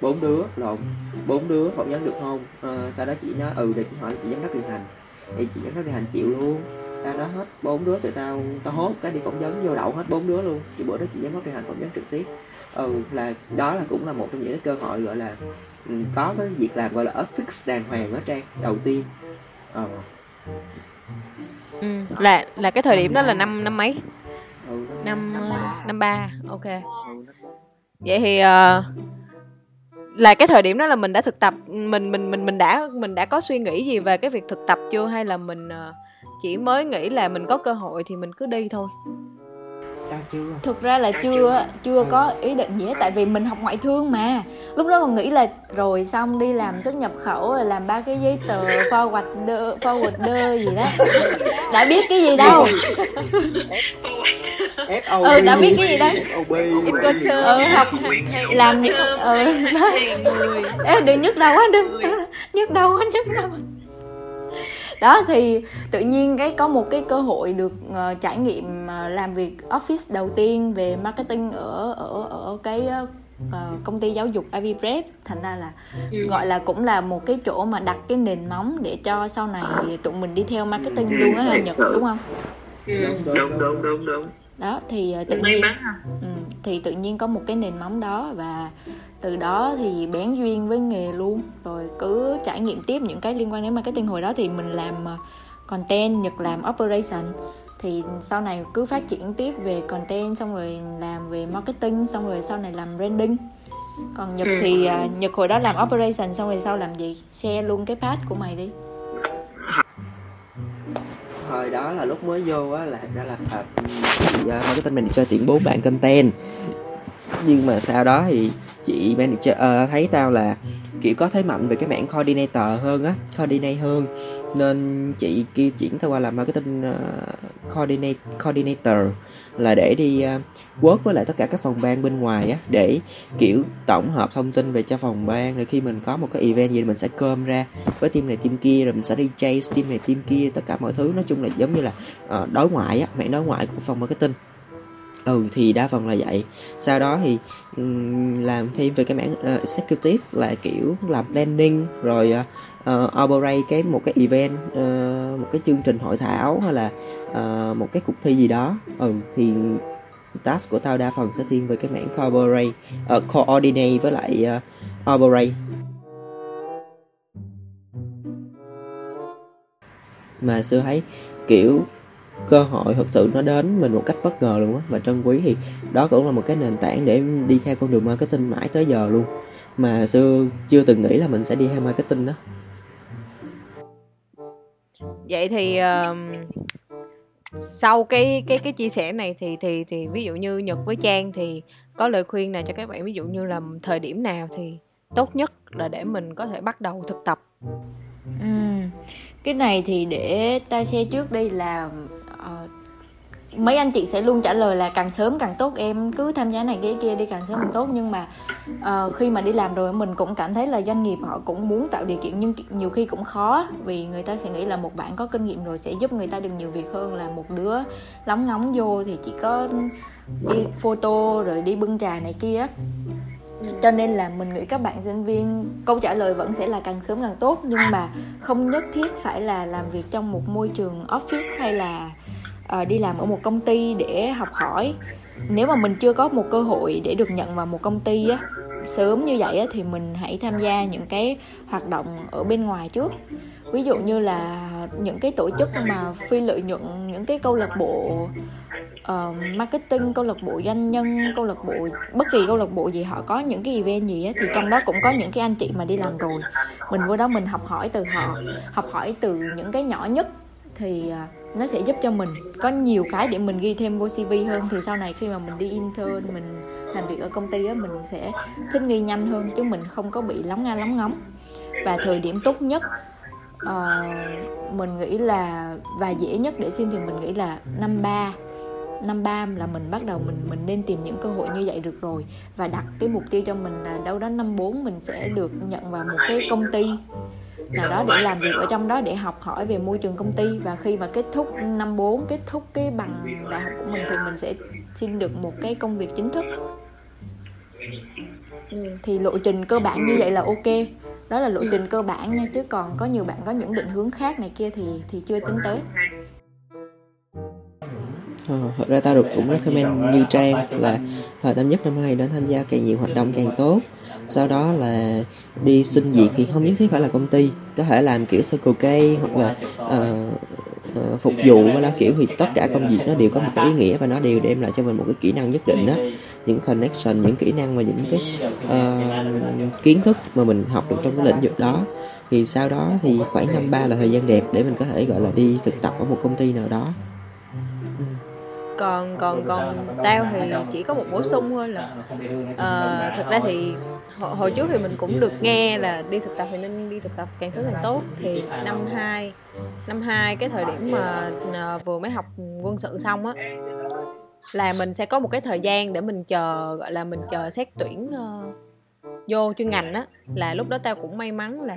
bốn đứa lộn bốn đứa phỏng vấn được không? Ờ, sau đó chị nói ừ để chị hỏi chị giám đốc điều hành. Thì chị giám đốc điều hành chịu luôn. Sau đó hết bốn đứa tụi tao tao hốt cái đi phỏng vấn vô đậu hết bốn đứa luôn. Thì bữa đó chị giám đốc điều hành phỏng vấn trực tiếp. Ừ là đó là cũng là một trong những cái cơ hội gọi là ừ, có cái việc làm gọi là office đàng hoàng ở trang đầu tiên. Ờ. Ừ. là là cái thời điểm đó là năm năm mấy? Ừ, năm năm ba. năm ba ok. Ừ, vậy thì ờ, là cái thời điểm đó là mình đã thực tập mình mình mình mình đã mình đã có suy nghĩ gì về cái việc thực tập chưa? Hay là mình ờ, chỉ mới nghĩ là mình có cơ hội thì mình cứ đi thôi tao chưa? Thực ra là chưa chưa. có ý định gì hết tại vì mình học ngoại thương mà. Lúc đó còn nghĩ là rồi xong đi làm xuất nhập khẩu rồi làm ba cái giấy tờ forwarder forwarder gì đó. *laughs* Đã biết cái gì đâu. FOB Ừ, đã biết cái gì đó. FOB ừ, học làm những ừ, đó. Ê, đừng nhức đầu quá đừng. Nhức đầu quá nhức đầu đó thì tự nhiên cái có một cái cơ hội được ờ, trải nghiệm ờ, làm việc office đầu tiên về marketing ở ở ở cái ờ, công ty giáo dục Ivy Prep thành ra là gọi là cũng là một cái chỗ mà đặt cái nền móng để cho sau này tụi mình đi theo marketing luôn á Nhật đúng không? Đúng đúng đúng đúng đúng đó thì ờ, tự may nhiên mắn ừ, thì tự nhiên có một cái nền móng đó và từ đó thì bén duyên với nghề luôn. Rồi cứ trải nghiệm tiếp những cái liên quan đến marketing hồi đó thì mình làm ờ, content nhật làm operation. Thì sau này cứ phát triển tiếp về content xong rồi làm về marketing xong rồi sau này làm branding. Còn nhật Ừ. thì ờ, nhật hồi đó làm operation xong rồi sau làm gì? Share luôn cái path của mày đi thời đó là lúc mới vô á là ra là thật. Thì marketing mình cho tuyển bốn bạn content. Nhưng mà sau đó thì chị manager uh, thấy tao là kiểu có thế mạnh về cái mảng coordinator hơn á coordinate hơn. Nên chị kêu chuyển tao qua làm marketing uh, coordinate coordinator. Là để đi uh, work với lại tất cả các phòng ban bên ngoài á để kiểu tổng hợp thông tin về cho phòng ban rồi khi mình có một cái event gì mình sẽ cơm ra với team này team kia rồi mình sẽ đi chase team này team kia tất cả mọi thứ. Nói chung là giống như là uh, đối ngoại á mảng đối ngoại của phòng marketing. Ừ thì đa phần là vậy. Sau đó thì um, làm thêm về cái mảng uh, executive là kiểu làm planning rồi uh, operate cái một cái event uh, một cái chương trình hội thảo hay là uh, một cái cuộc thi gì đó. Ừ thì task của tao đa phần sẽ thiên về cái mảng corporate uh, coordinate với lại uh, operate. Mà xưa thấy kiểu cơ hội thật sự nó đến mình một cách bất ngờ luôn á. Và trân quý thì đó cũng là một cái nền tảng để đi theo con đường marketing mãi tới giờ luôn. Mà xưa chưa từng nghĩ là mình sẽ đi theo marketing đó. Vậy thì uh, sau cái cái cái chia sẻ này thì thì thì ví dụ như nhật với trang thì có lời khuyên nào cho các bạn ví dụ như là thời điểm nào thì tốt nhất là để mình có thể bắt đầu thực tập ừ. cái này thì để ta share trước đây là uh, mấy anh chị sẽ luôn trả lời là càng sớm càng tốt em cứ tham gia này cái kia đi càng sớm càng tốt. Nhưng mà uh, khi mà đi làm rồi mình cũng cảm thấy là doanh nghiệp họ cũng muốn tạo điều kiện nhưng nhiều khi cũng khó vì người ta sẽ nghĩ là một bạn có kinh nghiệm rồi sẽ giúp người ta được nhiều việc hơn là một đứa lóng ngóng vô thì chỉ có đi photo rồi đi bưng trà này kia. Cho nên là mình nghĩ các bạn sinh viên câu trả lời vẫn sẽ là càng sớm càng tốt. Nhưng mà không nhất thiết phải là làm việc trong một môi trường office hay là uh, đi làm ở một công ty để học hỏi. Nếu mà mình chưa có một cơ hội để được nhận vào một công ty á sớm như vậy á, thì mình hãy tham gia những cái hoạt động ở bên ngoài trước. Ví dụ như là những cái tổ chức mà phi lợi nhuận những cái câu lạc bộ uh, marketing câu lạc bộ doanh nhân câu lạc bộ bất kỳ câu lạc bộ gì họ có những cái event gì á, thì trong đó cũng có những cái anh chị mà đi làm rồi. Mình vô đó mình học hỏi từ họ học hỏi từ những cái nhỏ nhất. Thì uh, nó sẽ giúp cho mình có nhiều cái để mình ghi thêm vô CV hơn. Thì sau này khi mà mình đi intern mình làm việc ở công ty á mình sẽ thích nghi nhanh hơn chứ mình không có bị lóng nga lóng ngóng. Và thời điểm tốt nhất uh, mình nghĩ là và dễ nhất để xin thì mình nghĩ là năm ba. Năm ba là mình bắt đầu mình mình nên tìm những cơ hội như vậy được rồi. Và đặt cái mục tiêu cho mình là đâu đó năm bốn mình sẽ được nhận vào một cái công ty nào đó để làm việc ở trong đó để học hỏi về môi trường công ty và khi mà kết thúc năm 4 kết thúc cái bằng đại học của mình thì mình sẽ xin được một cái công việc chính thức. Ừ, thì lộ trình cơ bản như vậy là ok. Đó là lộ trình cơ bản nha chứ còn có nhiều bạn có những định hướng khác này kia thì thì chưa tính tới. Ờ, thật ra tao được cũng recommend như trang là thời năm nhất năm hai đến tham gia càng nhiều hoạt động càng tốt sau đó là đi xin việc thì không nhất thiết phải là công ty. Có thể làm kiểu circle K hoặc là uh, uh, phục vụ và là kiểu thì tất cả công việc nó đều có một cái ý nghĩa và nó đều đem lại cho mình một cái kỹ năng nhất định đó những connection những kỹ năng và những cái uh, kiến thức mà mình học được trong cái lĩnh vực đó. Thì sau đó thì khoảng năm ba là thời gian đẹp để mình có thể gọi là đi thực tập ở một công ty nào đó còn còn còn tao thì chỉ có một bổ sung thôi là uh, thực ra thì hồi, hồi trước thì mình cũng được nghe là đi thực tập thì nên đi thực tập càng sớm càng tốt. Thì năm hai năm hai cái thời điểm mà uh, vừa mới học quân sự xong á là mình sẽ có một cái thời gian để mình chờ gọi là mình chờ xét tuyển uh, vô chuyên ngành á. Là lúc đó tao cũng may mắn là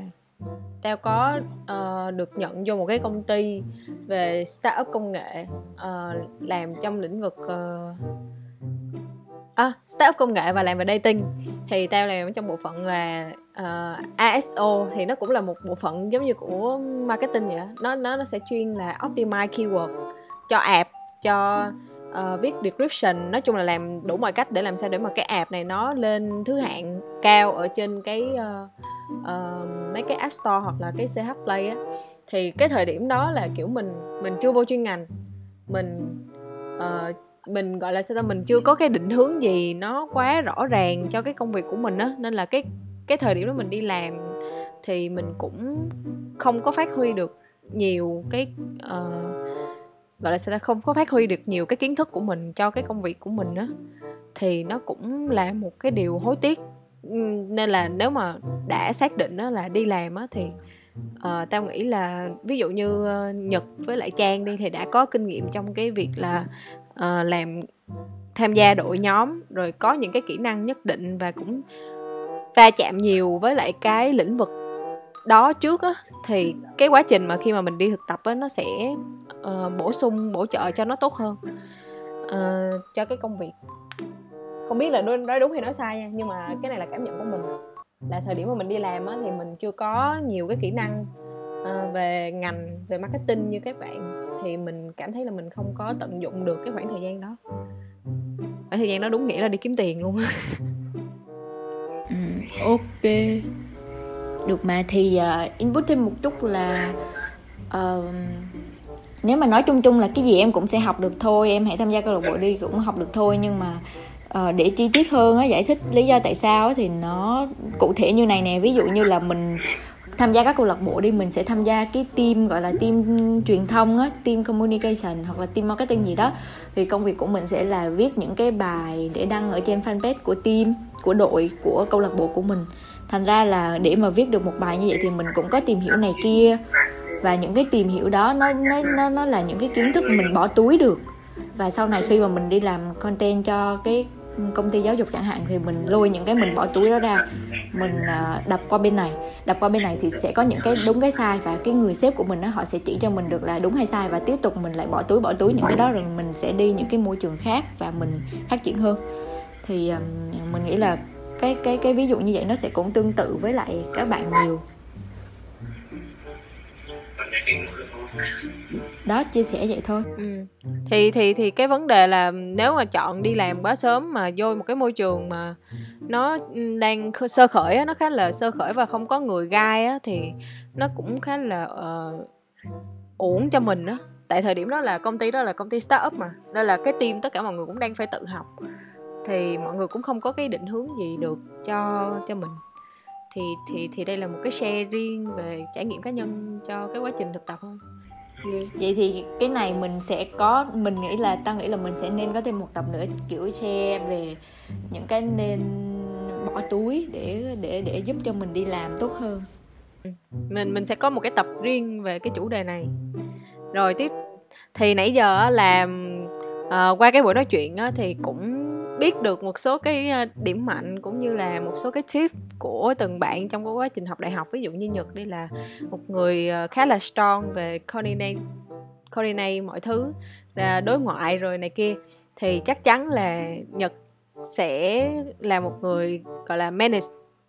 tao có uh, được nhận vô một cái công ty về startup công nghệ uh, làm trong lĩnh vực uh, à, startup công nghệ và làm về dating thì tao làm trong bộ phận là uh, ASO thì nó cũng là một bộ phận giống như của marketing vậy đó. nó nó nó sẽ chuyên là optimize keyword cho app cho uh, viết description nói chung là làm đủ mọi cách để làm sao để mà cái app này nó lên thứ hạng cao ở trên cái uh, uh, mấy cái app store hoặc là cái ch play á thì cái thời điểm đó là kiểu mình mình chưa vô chuyên ngành. Mình uh, mình gọi là sao ta mình chưa có cái định hướng gì nó quá rõ ràng cho cái công việc của mình á. Nên là cái cái thời điểm đó mình đi làm thì mình cũng không có phát huy được nhiều cái uh, gọi là sao ta không có phát huy được nhiều cái kiến thức của mình cho cái công việc của mình á. Thì nó cũng là một cái điều hối tiếc nên là nếu mà đã xác định đó là đi làm á thì uh, tao nghĩ là ví dụ như uh, nhật với lại trang đi thì đã có kinh nghiệm trong cái việc là uh, làm tham gia đội nhóm rồi có những cái kỹ năng nhất định và cũng va chạm nhiều với lại cái lĩnh vực đó trước á thì cái quá trình mà khi mà mình đi thực tập á nó sẽ uh, bổ sung bổ trợ cho nó tốt hơn uh, cho cái công việc không biết là nói đúng hay nói sai nha nhưng mà cái này là cảm nhận của mình. Là thời điểm mà mình đi làm á thì mình chưa có nhiều cái kỹ năng uh, về ngành về marketing như các bạn thì mình cảm thấy là mình không có tận dụng được cái khoảng thời gian đó. Khoảng thời gian đó đúng nghĩa là đi kiếm tiền luôn ừ, ok. Được mà thì uh, input thêm một chút là uh, nếu mà nói chung chung là cái gì em cũng sẽ học được thôi em hãy tham gia câu lạc bộ đi cũng học được thôi nhưng mà uh, để chi tiết hơn á giải thích lý do tại sao á, thì nó cụ thể như này nè. Ví dụ như là mình tham gia các câu lạc bộ đi mình sẽ tham gia cái team gọi là team truyền thông á team communication hoặc là team marketing gì đó. Thì công việc của mình sẽ là viết những cái bài để đăng ở trên fanpage của team của đội của câu lạc bộ của mình. Thành ra là để mà viết được một bài như vậy thì mình cũng có tìm hiểu này kia. Và những cái tìm hiểu đó nó nó nó nó là những cái kiến thức mình bỏ túi được. Và sau này khi mà mình đi làm content cho cái công ty giáo dục chẳng hạn, thì mình lôi những cái mình bỏ túi đó ra, mình à, đập qua bên này. Đập qua bên này thì sẽ có những cái đúng cái sai và cái người sếp của mình đó họ sẽ chỉ cho mình được là đúng hay sai và tiếp tục mình lại bỏ túi bỏ túi những cái đó rồi mình sẽ đi những cái môi trường khác và mình phát triển hơn. Thì mình nghĩ là cái cái cái ví dụ như vậy nó sẽ cũng tương tự với lại các bạn nhiều đó chia sẻ vậy thôi. Ừ. thì thì thì cái vấn đề là nếu mà chọn đi làm quá sớm mà vô một cái môi trường mà nó đang sơ khởi á, nó khá là sơ khởi và không có người gai á thì nó cũng khá là uh, uổng cho mình á. Tại thời điểm đó là công ty đó là công ty start up mà đây là cái team tất cả mọi người cũng đang phải tự học. Thì mọi người cũng không có cái định hướng gì được cho cho mình. Thì thì thì đây là một cái share riêng về trải nghiệm cá nhân cho cái quá trình thực tập thôi vậy thì cái này mình sẽ có mình nghĩ là tao nghĩ là mình sẽ nên có thêm một tập nữa kiểu share về những cái nên bỏ túi để để để giúp cho mình đi làm tốt hơn. Mình mình sẽ có một cái tập riêng về cái chủ đề này. Rồi tiếp thì nãy giờ là uh, ờ, qua cái buổi nói chuyện á, thì cũng biết được một số cái điểm mạnh cũng như là một số cái tip của từng bạn trong cái quá trình học đại học. Ví dụ như nhật đây là một người ờ, khá là strong về coordinate coordinate mọi thứ à, đối ngoại rồi này kia. Thì chắc chắn là nhật sẽ là một người, gọi là, manage,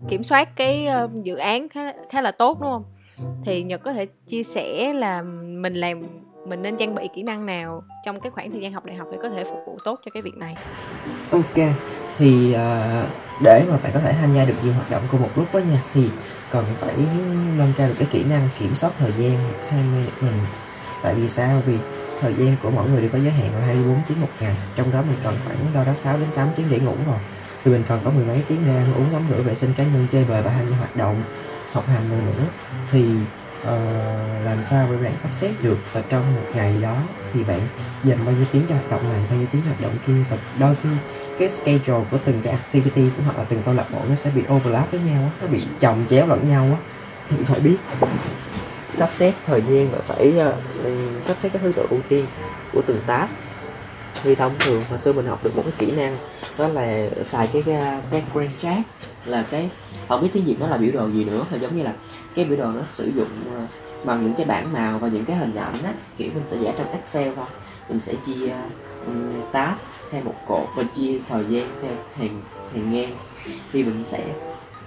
kiểm soát cái ờ, dự án khá khá là tốt, đúng không? Thì nhật có thể chia sẻ là mình làm mình nên trang bị kỹ năng nào trong cái khoảng thời gian học đại học để có thể phục vụ tốt cho cái việc này? Ok thì uh, để mà bạn có thể tham gia được nhiều hoạt động cùng một lúc đó nha thì cần phải nâng cao được cái kỹ năng kiểm soát thời gian time management tại vì sao? Vì thời gian của mỗi người đều có giới hạn là 24 tiếng một ngày trong đó mình cần khoảng đâu đó 6 đến 8 tiếng để ngủ rồi. Thì mình còn có mười mấy tiếng để ăn uống tắm rửa vệ sinh cá nhân chơi bời và tham gia hoạt động học hành nữa. Thì uh, làm sao để bạn sắp xếp được và trong một ngày đó thì bạn dành bao nhiêu tiếng cho hoạt động này bao nhiêu tiếng hoạt động kia và đôi khi cái schedule của từng cái activity của hoặc là từng câu lạc bộ nó sẽ bị overlap với nhau nó bị chồng chéo lẫn nhau á. Thì phải biết sắp xếp thời gian và phải uh, sắp xếp cái thứ tự ưu tiên của từng task. Thì thông thường hồi xưa mình học được một cái kỹ năng đó là xài cái ờ, cái green chart là cái không biết tiếng việt nó là biểu đồ gì nữa thì giống như là cái biểu đồ nó sử dụng ờ, bằng những cái bảng màu và những cái hình ảnh á kiểu mình sẽ vẽ trong excel thôi. Mình sẽ chia um, task theo một cột và chia thời gian theo hàng hàng ngang. Thì mình sẽ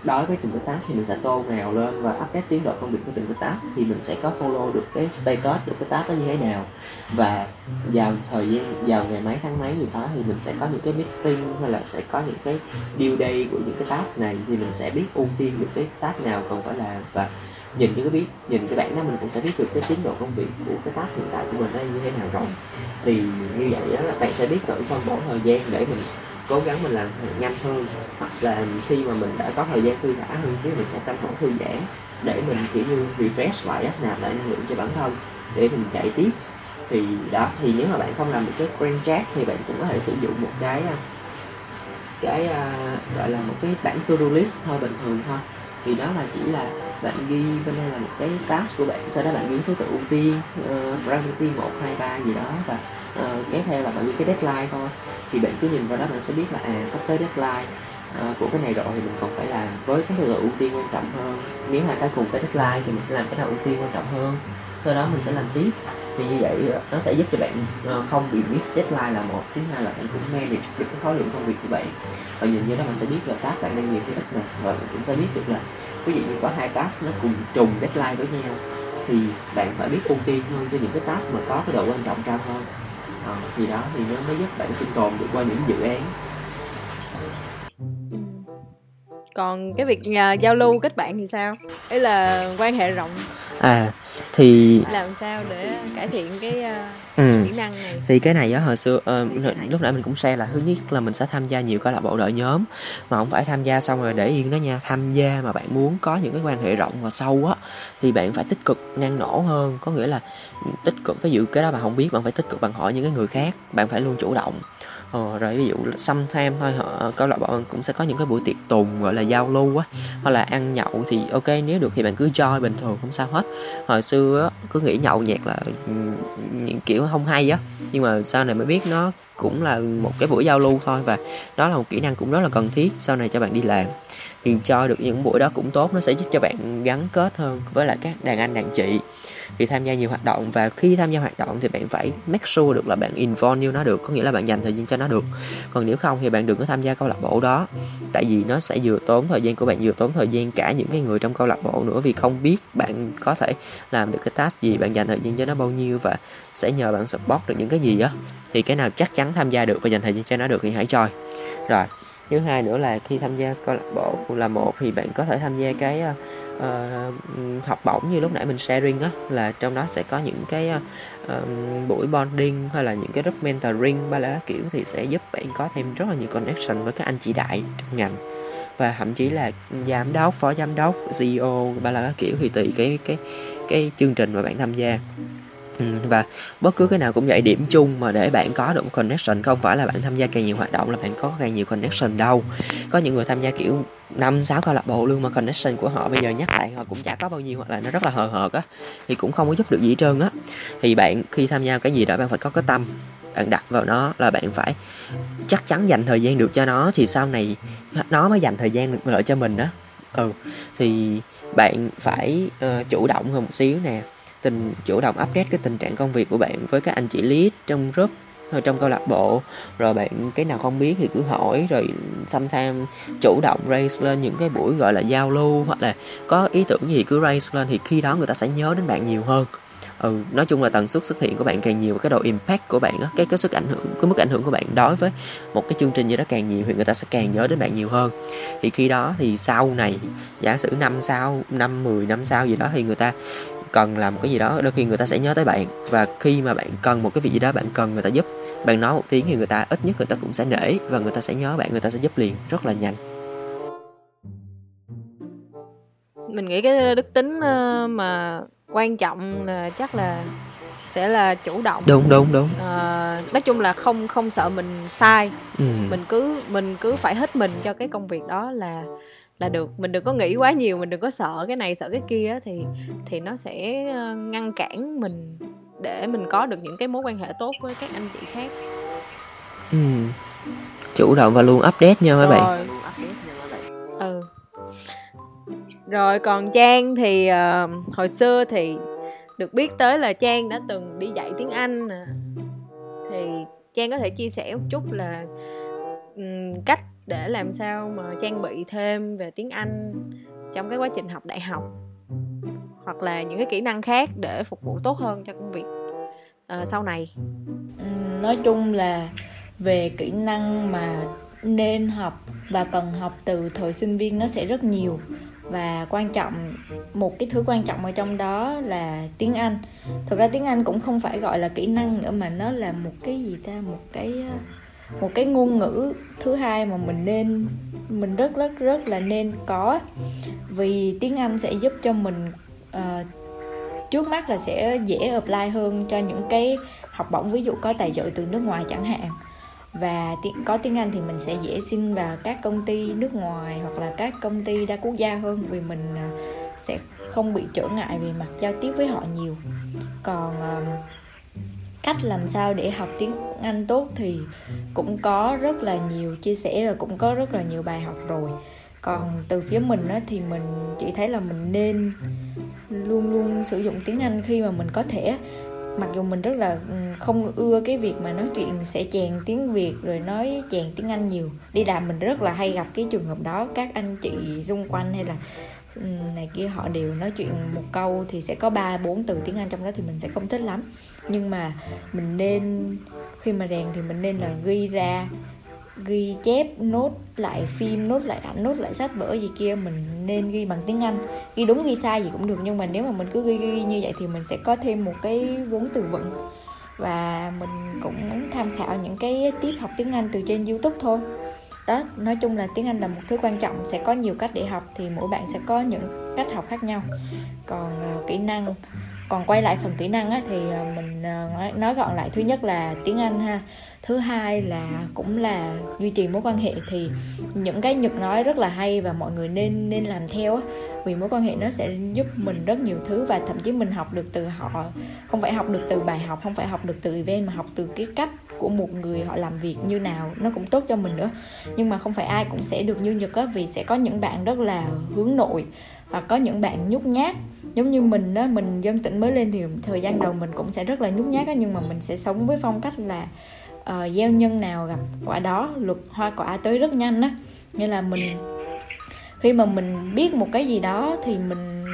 đối với từng cái task thì mình sẽ tô màu lên và update tiến độ công việc của từng cái task thì mình sẽ có follow được cái status được cái task đó như thế nào và vào thời gian, vào ngày mấy tháng mấy gì đó thì mình sẽ có những cái meeting hay là sẽ có những cái due day của những cái task này thì mình sẽ biết ưu tiên được cái task nào cần phải làm. Và nhìn cái biết, nhìn cái bản đó mình cũng sẽ biết được cái tiến độ công việc của cái task hiện tại của mình nó như thế nào rồi. Thì như vậy đó là bạn sẽ biết tự phân bổ thời gian để mình cố gắng mình làm nhanh hơn. Hoặc là khi mà mình đã có thời gian thư thả hơn xíu, mình sẽ tranh thủ thư giãn để mình kiểu như refresh lại áp nạp lại năng lượng cho bản thân để mình chạy tiếp thì đó thì nếu mà bạn không làm được cái grand chat thì bạn cũng có thể sử dụng một cái à, cái uh, gọi là một cái bản to do list thôi bình thường thôi. Thì đó là chỉ là bạn ghi bên đây là một cái task của bạn sau đó bạn ghi thứ tự ưu tiên ờ, uh, priority một hai ba gì đó và uh, kéo theo là bạn ghi cái deadline thôi. Thì bạn cứ nhìn vào đó bạn sẽ biết là à sắp tới deadline uh, của cái này rồi thì mình còn phải làm với cái thứ tự ưu tiên quan trọng hơn. Nếu mà cái cùng cái deadline thì mình sẽ làm cái nào ưu tiên quan trọng hơn. Sau đó mình sẽ làm tiếp thì như vậy nó sẽ giúp cho bạn ờ, không bị miss deadline là một thứ hai là bạn cũng manage được cái khối lượng công việc của bạn. Và nhìn như đó mình sẽ biết là task bạn đang nhiều cái ít nè và mình cũng sẽ biết được là ví dụ như có hai task nó cùng trùng deadline với nhau thì bạn phải biết ưu tiên hơn cho những cái task mà có cái độ quan trọng cao hơn. À, thì đó thì nó mới giúp bạn sinh tồn được qua những dự án. Còn cái việc uh, giao lưu kết bạn thì sao? Ấy là quan hệ rộng. À thì làm sao để cải thiện cái uh, ừ. kỹ năng này? thì cái này á hồi xưa uh, lúc nãy mình cũng share là thứ nhất là mình sẽ tham gia nhiều câu lạc bộ đội nhóm mà không phải tham gia xong rồi để yên đó nha. Tham gia mà bạn muốn có những cái quan hệ rộng và sâu á thì bạn phải tích cực năng nổ hơn. Có nghĩa là tích cực ví dụ cái đó bạn không biết bạn phải tích cực bằng hỏi những cái người khác. Bạn phải luôn chủ động ờ, rồi ví dụ sometime thôi họ câu lạc bộ cũng sẽ có những cái buổi tiệc tùng gọi là giao lưu á hoặc là ăn nhậu thì ok nếu được thì bạn cứ join bình thường không sao hết. Hồi xưa á cứ nghĩ nhậu nhẹt là ừ, những kiểu không hay á nhưng mà sau này mới biết nó cũng là một cái buổi giao lưu thôi và đó là một kỹ năng cũng rất là cần thiết sau này cho bạn đi làm. Thì cho được những buổi đó cũng tốt nó sẽ giúp cho bạn gắn kết hơn với lại các đàn anh đàn chị thì tham gia nhiều hoạt động và khi tham gia hoạt động thì bạn phải make sure được là bạn involve vô nó được, có nghĩa là bạn dành thời gian cho nó được. Còn nếu không thì bạn đừng có tham gia câu lạc bộ đó, tại vì nó sẽ vừa tốn thời gian của bạn, vừa tốn thời gian cả những cái người trong câu lạc bộ nữa, vì không biết bạn có thể làm được cái task gì, bạn dành thời gian cho nó bao nhiêu và sẽ nhờ bạn support được những cái gì á. Thì cái nào chắc chắn tham gia được và dành thời gian cho nó được thì hãy join. Rồi, thứ hai nữa là khi tham gia câu lạc bộ là một thì bạn có thể tham gia cái ờ, uh, học bổng như lúc nãy mình sharing á là trong đó sẽ có những cái uh, buổi bonding hay là những cái group mentoring ba lá kiểu thì sẽ giúp bạn có thêm rất là nhiều connection với các anh chị đại trong ngành. Và thậm chí là giám đốc phó giám đốc CEO ba là kiểu thì tùy cái cái cái chương trình mà bạn tham gia. Ừ, và bất cứ cái nào cũng vậy điểm chung mà để bạn có được connection không phải là bạn tham gia càng nhiều hoạt động là bạn có càng nhiều connection đâu. Có những người tham gia kiểu năm sáu câu lạc bộ luôn mà connection của họ bây giờ nhắc lại họ cũng chả có bao nhiêu hoặc là nó rất là hờ hợt á thì cũng không có giúp được gì hết trơn á. Thì bạn khi tham gia cái gì đó bạn phải có cái tâm bạn đặt vào nó là bạn phải chắc chắn dành thời gian được cho nó thì sau này nó mới dành thời gian được lại cho mình đó ừ thì bạn phải uh, chủ động hơn một xíu nè tình chủ động update cái tình trạng công việc của bạn với các anh chị lead trong group, rồi trong câu lạc bộ. Rồi bạn cái nào không biết thì cứ hỏi, rồi sometimes chủ động raise lên những cái buổi gọi là giao lưu, hoặc là có ý tưởng gì cứ raise lên, thì khi đó người ta sẽ nhớ đến bạn nhiều hơn. Ừ nói chung là tần suất xuất hiện của bạn càng nhiều cái độ impact của bạn á, cái cái sức ảnh hưởng, cái mức ảnh hưởng của bạn đối với một cái chương trình gì đó càng nhiều thì người ta sẽ càng nhớ đến bạn nhiều hơn. Thì khi đó thì sau này, giả sử năm sau, năm 10 năm sau gì đó thì người ta cần làm cái gì đó đôi khi người ta sẽ nhớ tới bạn. Và khi mà bạn cần một cái việc gì đó bạn cần người ta giúp bạn nói một tiếng thì người ta ít nhất người ta cũng sẽ nể và người ta sẽ nhớ bạn người ta sẽ giúp liền. Rất là nhanh. Mình nghĩ cái đức tính ờ, mà quan trọng là chắc là sẽ là chủ động. Đúng đúng đúng. À, nói chung là không không sợ mình sai. Ừ. mình cứ mình cứ phải hết mình cho cái công việc đó là là được. Mình đừng có nghĩ quá nhiều mình đừng có sợ cái này sợ cái kia thì thì nó sẽ ờ, ngăn cản mình để mình có được những cái mối quan hệ tốt với các anh chị khác. Ừ. chủ động và luôn update nha mấy bạn? ừ. Rồi còn trang thì uh, hồi xưa thì được biết tới là trang đã từng đi dạy tiếng anh nè. Thì trang có thể chia sẻ một chút là cách để làm sao mà trang bị thêm về tiếng Anh trong cái quá trình học đại học hoặc là những cái kỹ năng khác để phục vụ tốt hơn cho công việc uh, sau này. Nói chung là về kỹ năng mà nên học và cần học từ thời sinh viên nó sẽ rất nhiều. Và quan trọng một cái thứ quan trọng ở trong đó là tiếng Anh. Thực ra tiếng Anh cũng không phải gọi là kỹ năng nữa mà nó là một cái gì ta, một cái ờ, một cái ngôn ngữ thứ hai mà mình nên mình rất rất rất là nên có. Vì tiếng Anh sẽ giúp cho mình uh, trước mắt là sẽ dễ apply hơn cho những cái học bổng ví dụ có tài trợ từ nước ngoài chẳng hạn. Và có tiếng Anh thì mình sẽ dễ xin vào các công ty nước ngoài hoặc là các công ty đa quốc gia hơn vì mình uh, sẽ không bị trở ngại về mặt giao tiếp với họ nhiều. Còn uh, cách làm sao để học tiếng Anh tốt thì cũng có rất là nhiều chia sẻ và cũng có rất là nhiều bài học rồi. Còn từ phía mình á, thì mình chỉ thấy là mình nên luôn luôn sử dụng tiếng Anh khi mà mình có thể. Mặc dù mình rất là ừ, không ưa cái việc mà nói chuyện sẽ chèn tiếng Việt rồi nói chèn tiếng Anh nhiều. Đi làm mình rất là hay gặp cái trường hợp đó các anh chị xung quanh hay là này kia, họ đều nói chuyện một câu thì sẽ có ba, bốn từ tiếng Anh trong đó thì mình sẽ không thích lắm. Nhưng mà mình nên, khi mà rèn thì mình nên là ghi ra, ghi chép nốt lại phim, nốt lại ảnh, nốt lại sách, vở gì kia. Mình nên ghi bằng tiếng anh. Ghi đúng, ghi sai gì cũng được, nhưng mà nếu mà mình cứ ghi ghi như vậy thì mình sẽ có thêm một cái vốn từ vựng. Và mình cũng tham khảo những cái tiếp học tiếng anh từ trên youtube thôi đó nói chung là tiếng anh là một thứ quan trọng sẽ có nhiều cách để học thì mỗi bạn sẽ có những cách học khác nhau. Còn uh, kỹ năng còn quay lại phần kỹ năng á, thì uh, mình uh, nói gọn lại thứ nhất là tiếng anh ha thứ hai là cũng là duy trì mối quan hệ thì những cái nhật nói rất là hay và mọi người nên nên làm theo á. Vì mối quan hệ nó sẽ giúp mình rất nhiều thứ và thậm chí mình học được từ họ. Không phải học được từ bài học, không phải học được từ event, mà học từ cái cách của một người họ làm việc như nào, nó cũng tốt cho mình nữa. Nhưng mà không phải ai cũng sẽ được như nhật á, vì sẽ có những bạn rất là hướng nội và có những bạn nhút nhát. Giống như mình đó mình dân tỉnh mới lên thì thời gian đầu mình cũng sẽ rất là nhút nhát á, nhưng mà mình sẽ sống với phong cách là uh, gieo nhân nào gặp quả đó luật hoa quả tới rất nhanh á. Như là mình khi mà mình biết một cái gì đó thì mình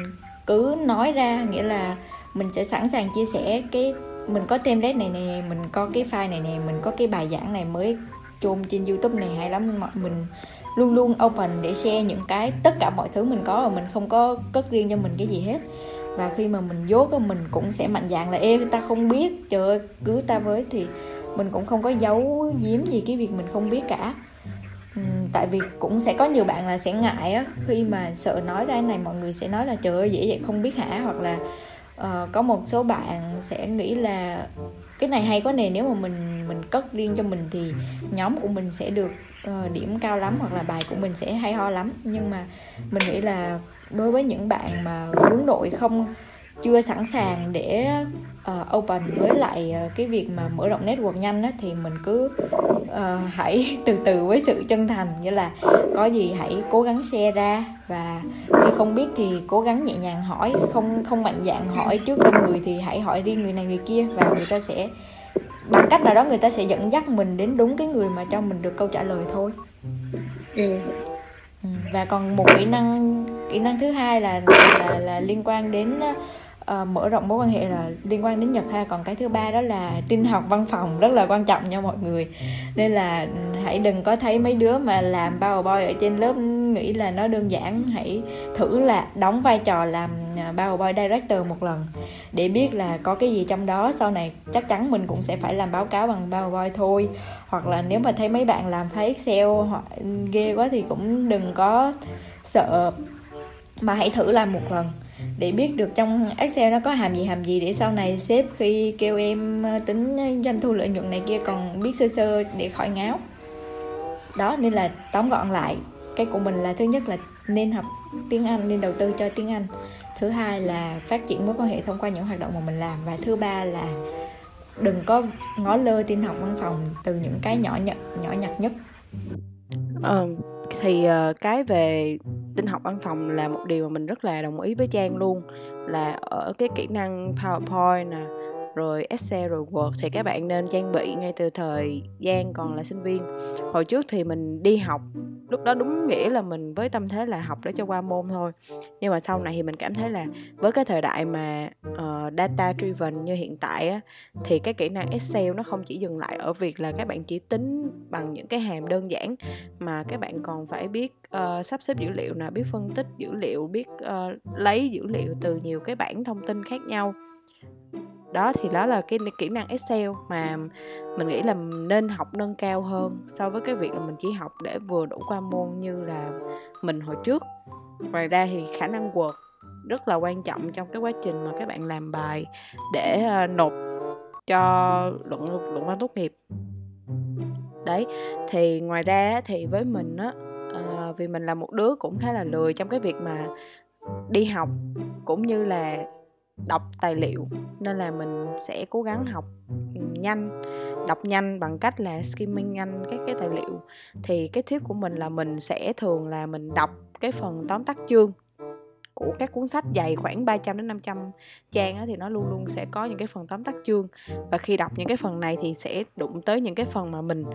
cứ nói ra nghĩa là mình sẽ sẵn sàng chia sẻ cái mình có thêm đấy này nè mình có cái file này nè mình có cái bài giảng này mới chôn trên youtube này hay lắm. Mình luôn luôn open để share những cái tất cả mọi thứ mình có và mình không có cất riêng cho mình cái gì hết. Và khi mà mình dốt mình cũng sẽ mạnh dạn là ê ta không biết trời ơi cứu ta với. Thì mình cũng không có giấu giếm gì cái việc mình không biết cả. Ừ, tại vì cũng sẽ có nhiều bạn là sẽ ngại á khi mà sợ nói ra này mọi người sẽ nói là trời ơi dễ vậy không biết hả? Hoặc là uh, có một số bạn sẽ nghĩ là cái này hay quá nè nếu mà mình mình cất riêng cho mình thì nhóm của mình sẽ được uh, điểm cao lắm hoặc là bài của mình sẽ hay ho lắm. Nhưng mà mình nghĩ là đối với những bạn mà hướng nội không chưa sẵn sàng để uh, open. Với lại uh, cái việc mà mở rộng network nhanh á, thì mình cứ uh, *laughs* hãy từ từ với sự chân thành. Nghĩa là có gì hãy cố gắng share ra. Và khi không biết thì cố gắng nhẹ nhàng hỏi. Không không mạnh dạn hỏi trước đông người thì hãy hỏi riêng người này người kia. Và người ta sẽ bằng cách nào đó người ta sẽ dẫn dắt mình đến đúng cái người mà cho mình được câu trả lời thôi. Ừ. ừ và còn một kỹ năng kỹ năng thứ hai là là là liên quan đến uh, mở rộng mối quan hệ là liên quan đến nhật ha. Còn cái thứ ba đó là tin học văn phòng rất là quan trọng nha mọi người. Nên là hãy đừng có thấy mấy đứa mà làm powerpoint ở trên lớp nghĩ là nó đơn giản. Hãy thử là đóng vai trò làm à, powerpoint director một lần để biết là có cái gì trong đó. Sau này chắc chắn mình cũng sẽ phải làm báo cáo bằng powerpoint thôi. Hoặc là nếu mà thấy mấy bạn làm file excel hoặc ghê quá thì cũng đừng có sợ. Mà hãy thử làm một lần để biết được trong Excel nó có hàm gì hàm gì để sau này sếp khi kêu em ờ, tính doanh thu lợi nhuận này kia còn biết sơ sơ để khỏi ngáo. Đó nên là tóm gọn lại. Cái của mình là thứ nhất là nên học tiếng Anh nên đầu tư cho tiếng Anh. Thứ hai là phát triển mối quan hệ thông qua những hoạt động mà mình làm. Và thứ ba là đừng có ngó lơ tin học văn phòng từ những cái nhỏ nhặt nhỏ nhặt nhất. Ờ, thì uh, cái về tin học văn phòng là một điều mà mình rất là đồng ý với trang luôn. Là ở cái kỹ năng powerpoint nè rồi Excel rồi Word thì các bạn nên trang bị ngay từ thời gian còn là sinh viên. Hồi trước thì mình đi học lúc đó đúng nghĩa là mình với tâm thế là học để cho qua môn thôi. Nhưng mà sau này thì mình cảm thấy là với cái thời đại mà uh, data driven như hiện tại á thì cái kỹ năng Excel nó không chỉ dừng lại ở việc là các bạn chỉ tính bằng những cái hàm đơn giản mà các bạn còn phải biết uh, sắp xếp dữ liệu nè biết phân tích dữ liệu biết uh, lấy dữ liệu từ nhiều cái bảng thông tin khác nhau đó, thì đó là cái kỹ năng Excel mà mình nghĩ là nên học nâng cao hơn so với cái việc là mình chỉ học để vừa đủ qua môn như là mình hồi trước. Ngoài ra thì khả năng Word rất là quan trọng trong cái quá trình mà các bạn làm bài để ờ, nộp cho luận luận văn tốt nghiệp. Đấy, thì ngoài ra thì với mình á ờ, vì mình là một đứa cũng khá là lười trong cái việc mà đi học cũng như là đọc tài liệu nên là mình sẽ cố gắng học nhanh đọc nhanh bằng cách là skimming nhanh các cái tài liệu. Thì cái tip của mình là mình sẽ thường là mình đọc cái phần tóm tắt chương của các cuốn sách dày khoảng 300 đến 500 trang á, thì nó luôn luôn sẽ có những cái phần tóm tắt chương. Và khi đọc những cái phần này thì sẽ đụng tới những cái phần mà mình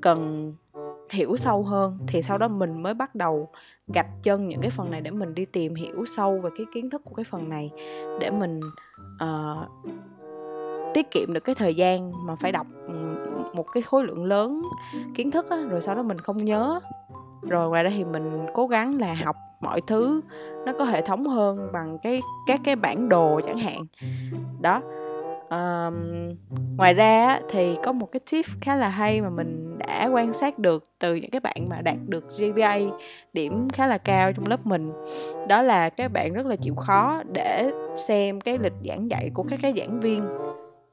cần hiểu sâu hơn thì sau đó mình mới bắt đầu gạch chân những cái phần này để mình đi tìm hiểu sâu về cái kiến thức của cái phần này để mình uh, tiết kiệm được cái thời gian mà phải đọc ừ, một cái khối lượng lớn kiến thức á, rồi sau đó mình không nhớ. Rồi ngoài ra thì mình cố gắng là học mọi thứ nó có hệ thống hơn bằng cái các cái bản đồ chẳng hạn. Đó um, ngoài ra thì có một cái tip khá là hay mà mình đã quan sát được từ những cái bạn mà đạt được GPA điểm khá là cao trong lớp mình. Đó là các bạn rất là chịu khó để xem cái lịch giảng dạy của các cái giảng viên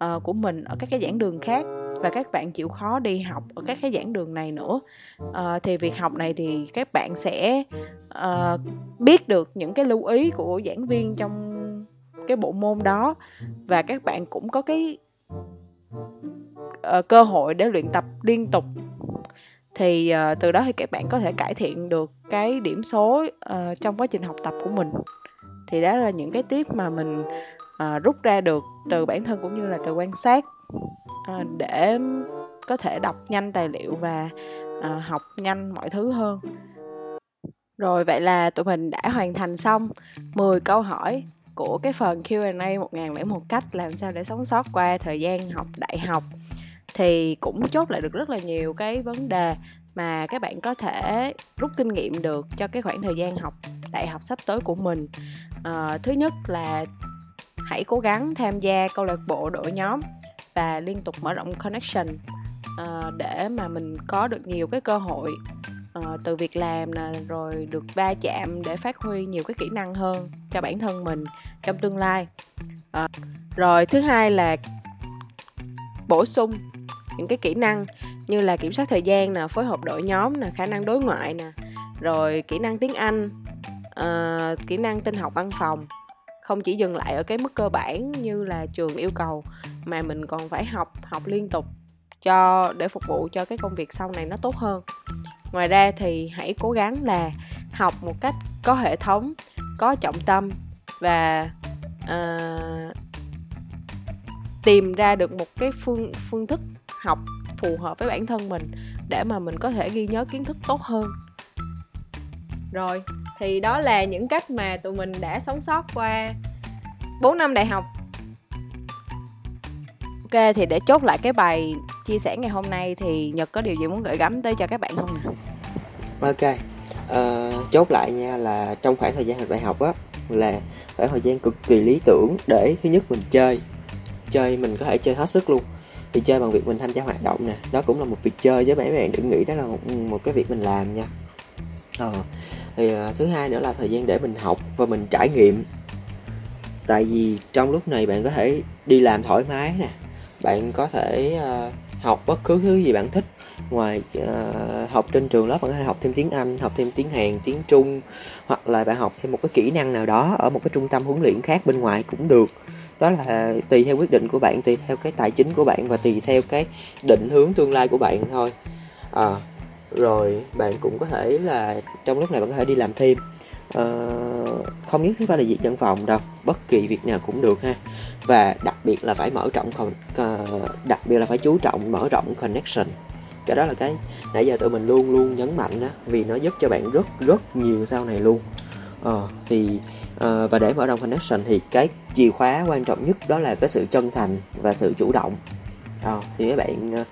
uh, của mình ở các cái giảng đường khác và các bạn chịu khó đi học ở các cái giảng đường này nữa. À, thì việc học này thì các bạn sẽ uh, biết được những cái lưu ý của giảng viên trong cái bộ môn đó và các bạn cũng có cái uh, cơ hội để luyện tập liên tục. Thì uh, từ đó thì các bạn có thể cải thiện được cái điểm số uh, trong quá trình học tập của mình. Thì đó là những cái tiếp mà mình uh, rút ra được từ bản thân cũng như là từ quan sát. Uh, để có thể đọc nhanh tài liệu và uh, học nhanh mọi thứ hơn. Rồi vậy là tụi mình đã hoàn thành xong 10 câu hỏi của cái phần Q&A 1001 cách làm sao để sống sót qua thời gian học đại học thì cũng chốt lại được rất là nhiều cái vấn đề mà các bạn có thể rút kinh nghiệm được cho cái khoảng thời gian học đại học sắp tới của mình. À, thứ nhất là hãy cố gắng tham gia câu lạc bộ đội nhóm và liên tục mở rộng connection à, để mà mình có được nhiều cái cơ hội uh, từ việc làm nè rồi được va chạm để phát huy nhiều cái kỹ năng hơn cho bản thân mình trong tương lai. Uh, rồi thứ hai là bổ sung những cái kỹ năng như là kiểm soát thời gian nè phối hợp đội nhóm nè khả năng đối ngoại nè rồi kỹ năng tiếng anh uh, kỹ năng tinh học văn phòng. Không chỉ dừng lại ở cái mức cơ bản như là trường yêu cầu mà mình còn phải học học liên tục cho để phục vụ cho cái công việc sau này nó tốt hơn ngoài ra thì hãy cố gắng là học một cách có hệ thống có trọng tâm và uh, tìm ra được một cái phương phương thức học phù hợp với bản thân mình để mà mình có thể ghi nhớ kiến thức tốt hơn. Rồi thì đó là những cách mà tụi mình đã sống sót qua 4 năm đại học ok thì để chốt lại cái bài chia sẻ ngày hôm nay thì nhật có điều gì muốn gửi gắm tới cho các bạn không nè? Ok uh, chốt lại nha là trong khoảng thời gian học đại học á là khoảng thời gian cực kỳ lý tưởng để thứ nhất mình chơi. Chơi mình có thể chơi hết sức luôn. Thì chơi bằng việc mình tham gia hoạt động nè đó cũng là một việc chơi với bạn bạn đừng nghĩ đó là một một cái việc mình làm nha. Ờ thì uh, thứ hai nữa là thời gian để mình học và mình trải nghiệm. Tại vì trong lúc này bạn có thể đi làm thoải mái nè bạn có thể uh, học bất cứ thứ gì bạn thích. Ngoài uh, học trên trường lớp bạn có thể học thêm tiếng anh học thêm tiếng hàn tiếng trung hoặc là bạn học thêm một cái kỹ năng nào đó ở một cái trung tâm huấn luyện khác bên ngoài cũng được. Đó là tùy theo quyết định của bạn tùy theo cái tài chính của bạn và tùy theo cái định hướng tương lai của bạn thôi. À, rồi bạn cũng có thể là trong lúc này bạn có thể đi làm thêm uh, không nhất thiết phải là việc văn phòng đâu bất kỳ việc nào cũng được ha. Và đặc biệt là phải mở rộng còn uh, ờ, đặc biệt là phải chú trọng mở rộng connection. Cái đó là cái nãy giờ tụi mình luôn luôn nhấn mạnh đó vì nó giúp cho bạn rất rất nhiều sau này luôn. Ờ, thì uh, và để mở rộng connection thì cái chìa khóa quan trọng nhất đó là cái sự chân thành và sự chủ động. Ờ, thì các bạn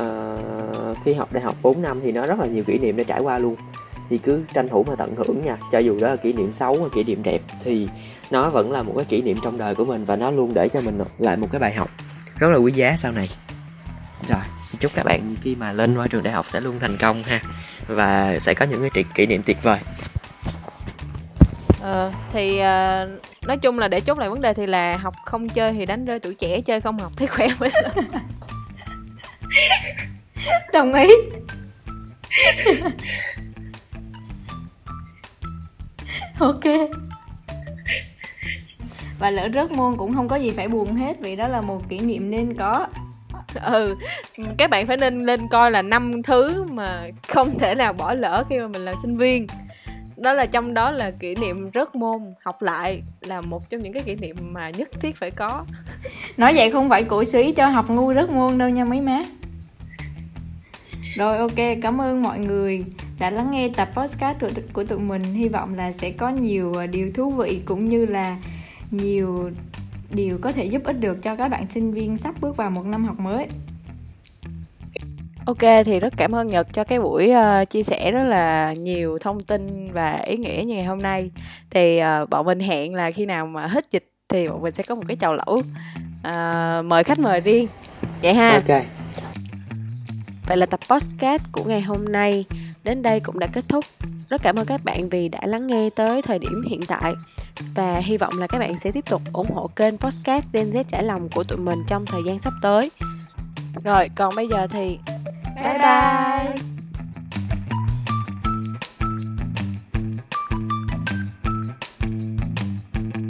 uh, khi học đại học 4 năm thì nó rất là nhiều kỷ niệm để trải qua luôn thì cứ tranh thủ mà tận hưởng nha. Cho dù đó là kỷ niệm xấu hay kỷ niệm đẹp thì nó vẫn là một cái kỷ niệm trong đời của mình và nó luôn để cho mình lại một cái bài học rất là quý giá sau này. Rồi chúc các bạn khi mà lên qua trường đại học sẽ luôn thành công ha và sẽ có những cái kỷ niệm tuyệt vời. Ờ, thì uh, nói chung là để chốt lại vấn đề thì là học không chơi thì đánh rơi tuổi trẻ chơi không học thấy khỏe mới đồng ý *laughs* *laughs* ok. Và lỡ rớt môn cũng không có gì phải buồn hết, vì đó là một kỷ niệm nên có. Ừ các bạn phải nên lên coi là năm thứ mà không thể nào bỏ lỡ khi mà mình làm sinh viên. Đó là trong đó là kỷ niệm rớt môn, học lại là một trong những cái kỷ niệm mà nhất thiết phải có. Nói vậy không phải cổ suý cho học ngu rớt môn đâu nha mấy má rồi ok cảm ơn mọi người đã lắng nghe tập podcast của, của tụi mình hy vọng là sẽ có nhiều à, điều thú vị cũng như là nhiều điều có thể giúp ích được cho các bạn sinh viên sắp bước vào một năm học mới Ok thì rất cảm ơn Nhật cho cái buổi uh, chia sẻ rất là nhiều thông tin và ý nghĩa như ngày hôm nay. Thì uh, bọn mình hẹn là khi nào mà hết dịch thì bọn mình sẽ có một cái chầu lẩu uh, mời khách mời riêng. Vậy ha. Ok. Vậy là tập podcast của ngày hôm nay đến đây cũng đã kết thúc. Rất cảm ơn các bạn vì đã lắng nghe tới thời điểm hiện tại và hy vọng là các bạn sẽ tiếp tục ủng hộ kênh podcast Gen Z trải lòng của tụi mình trong thời gian sắp tới. rồi, còn bây giờ thì bye bye bye bye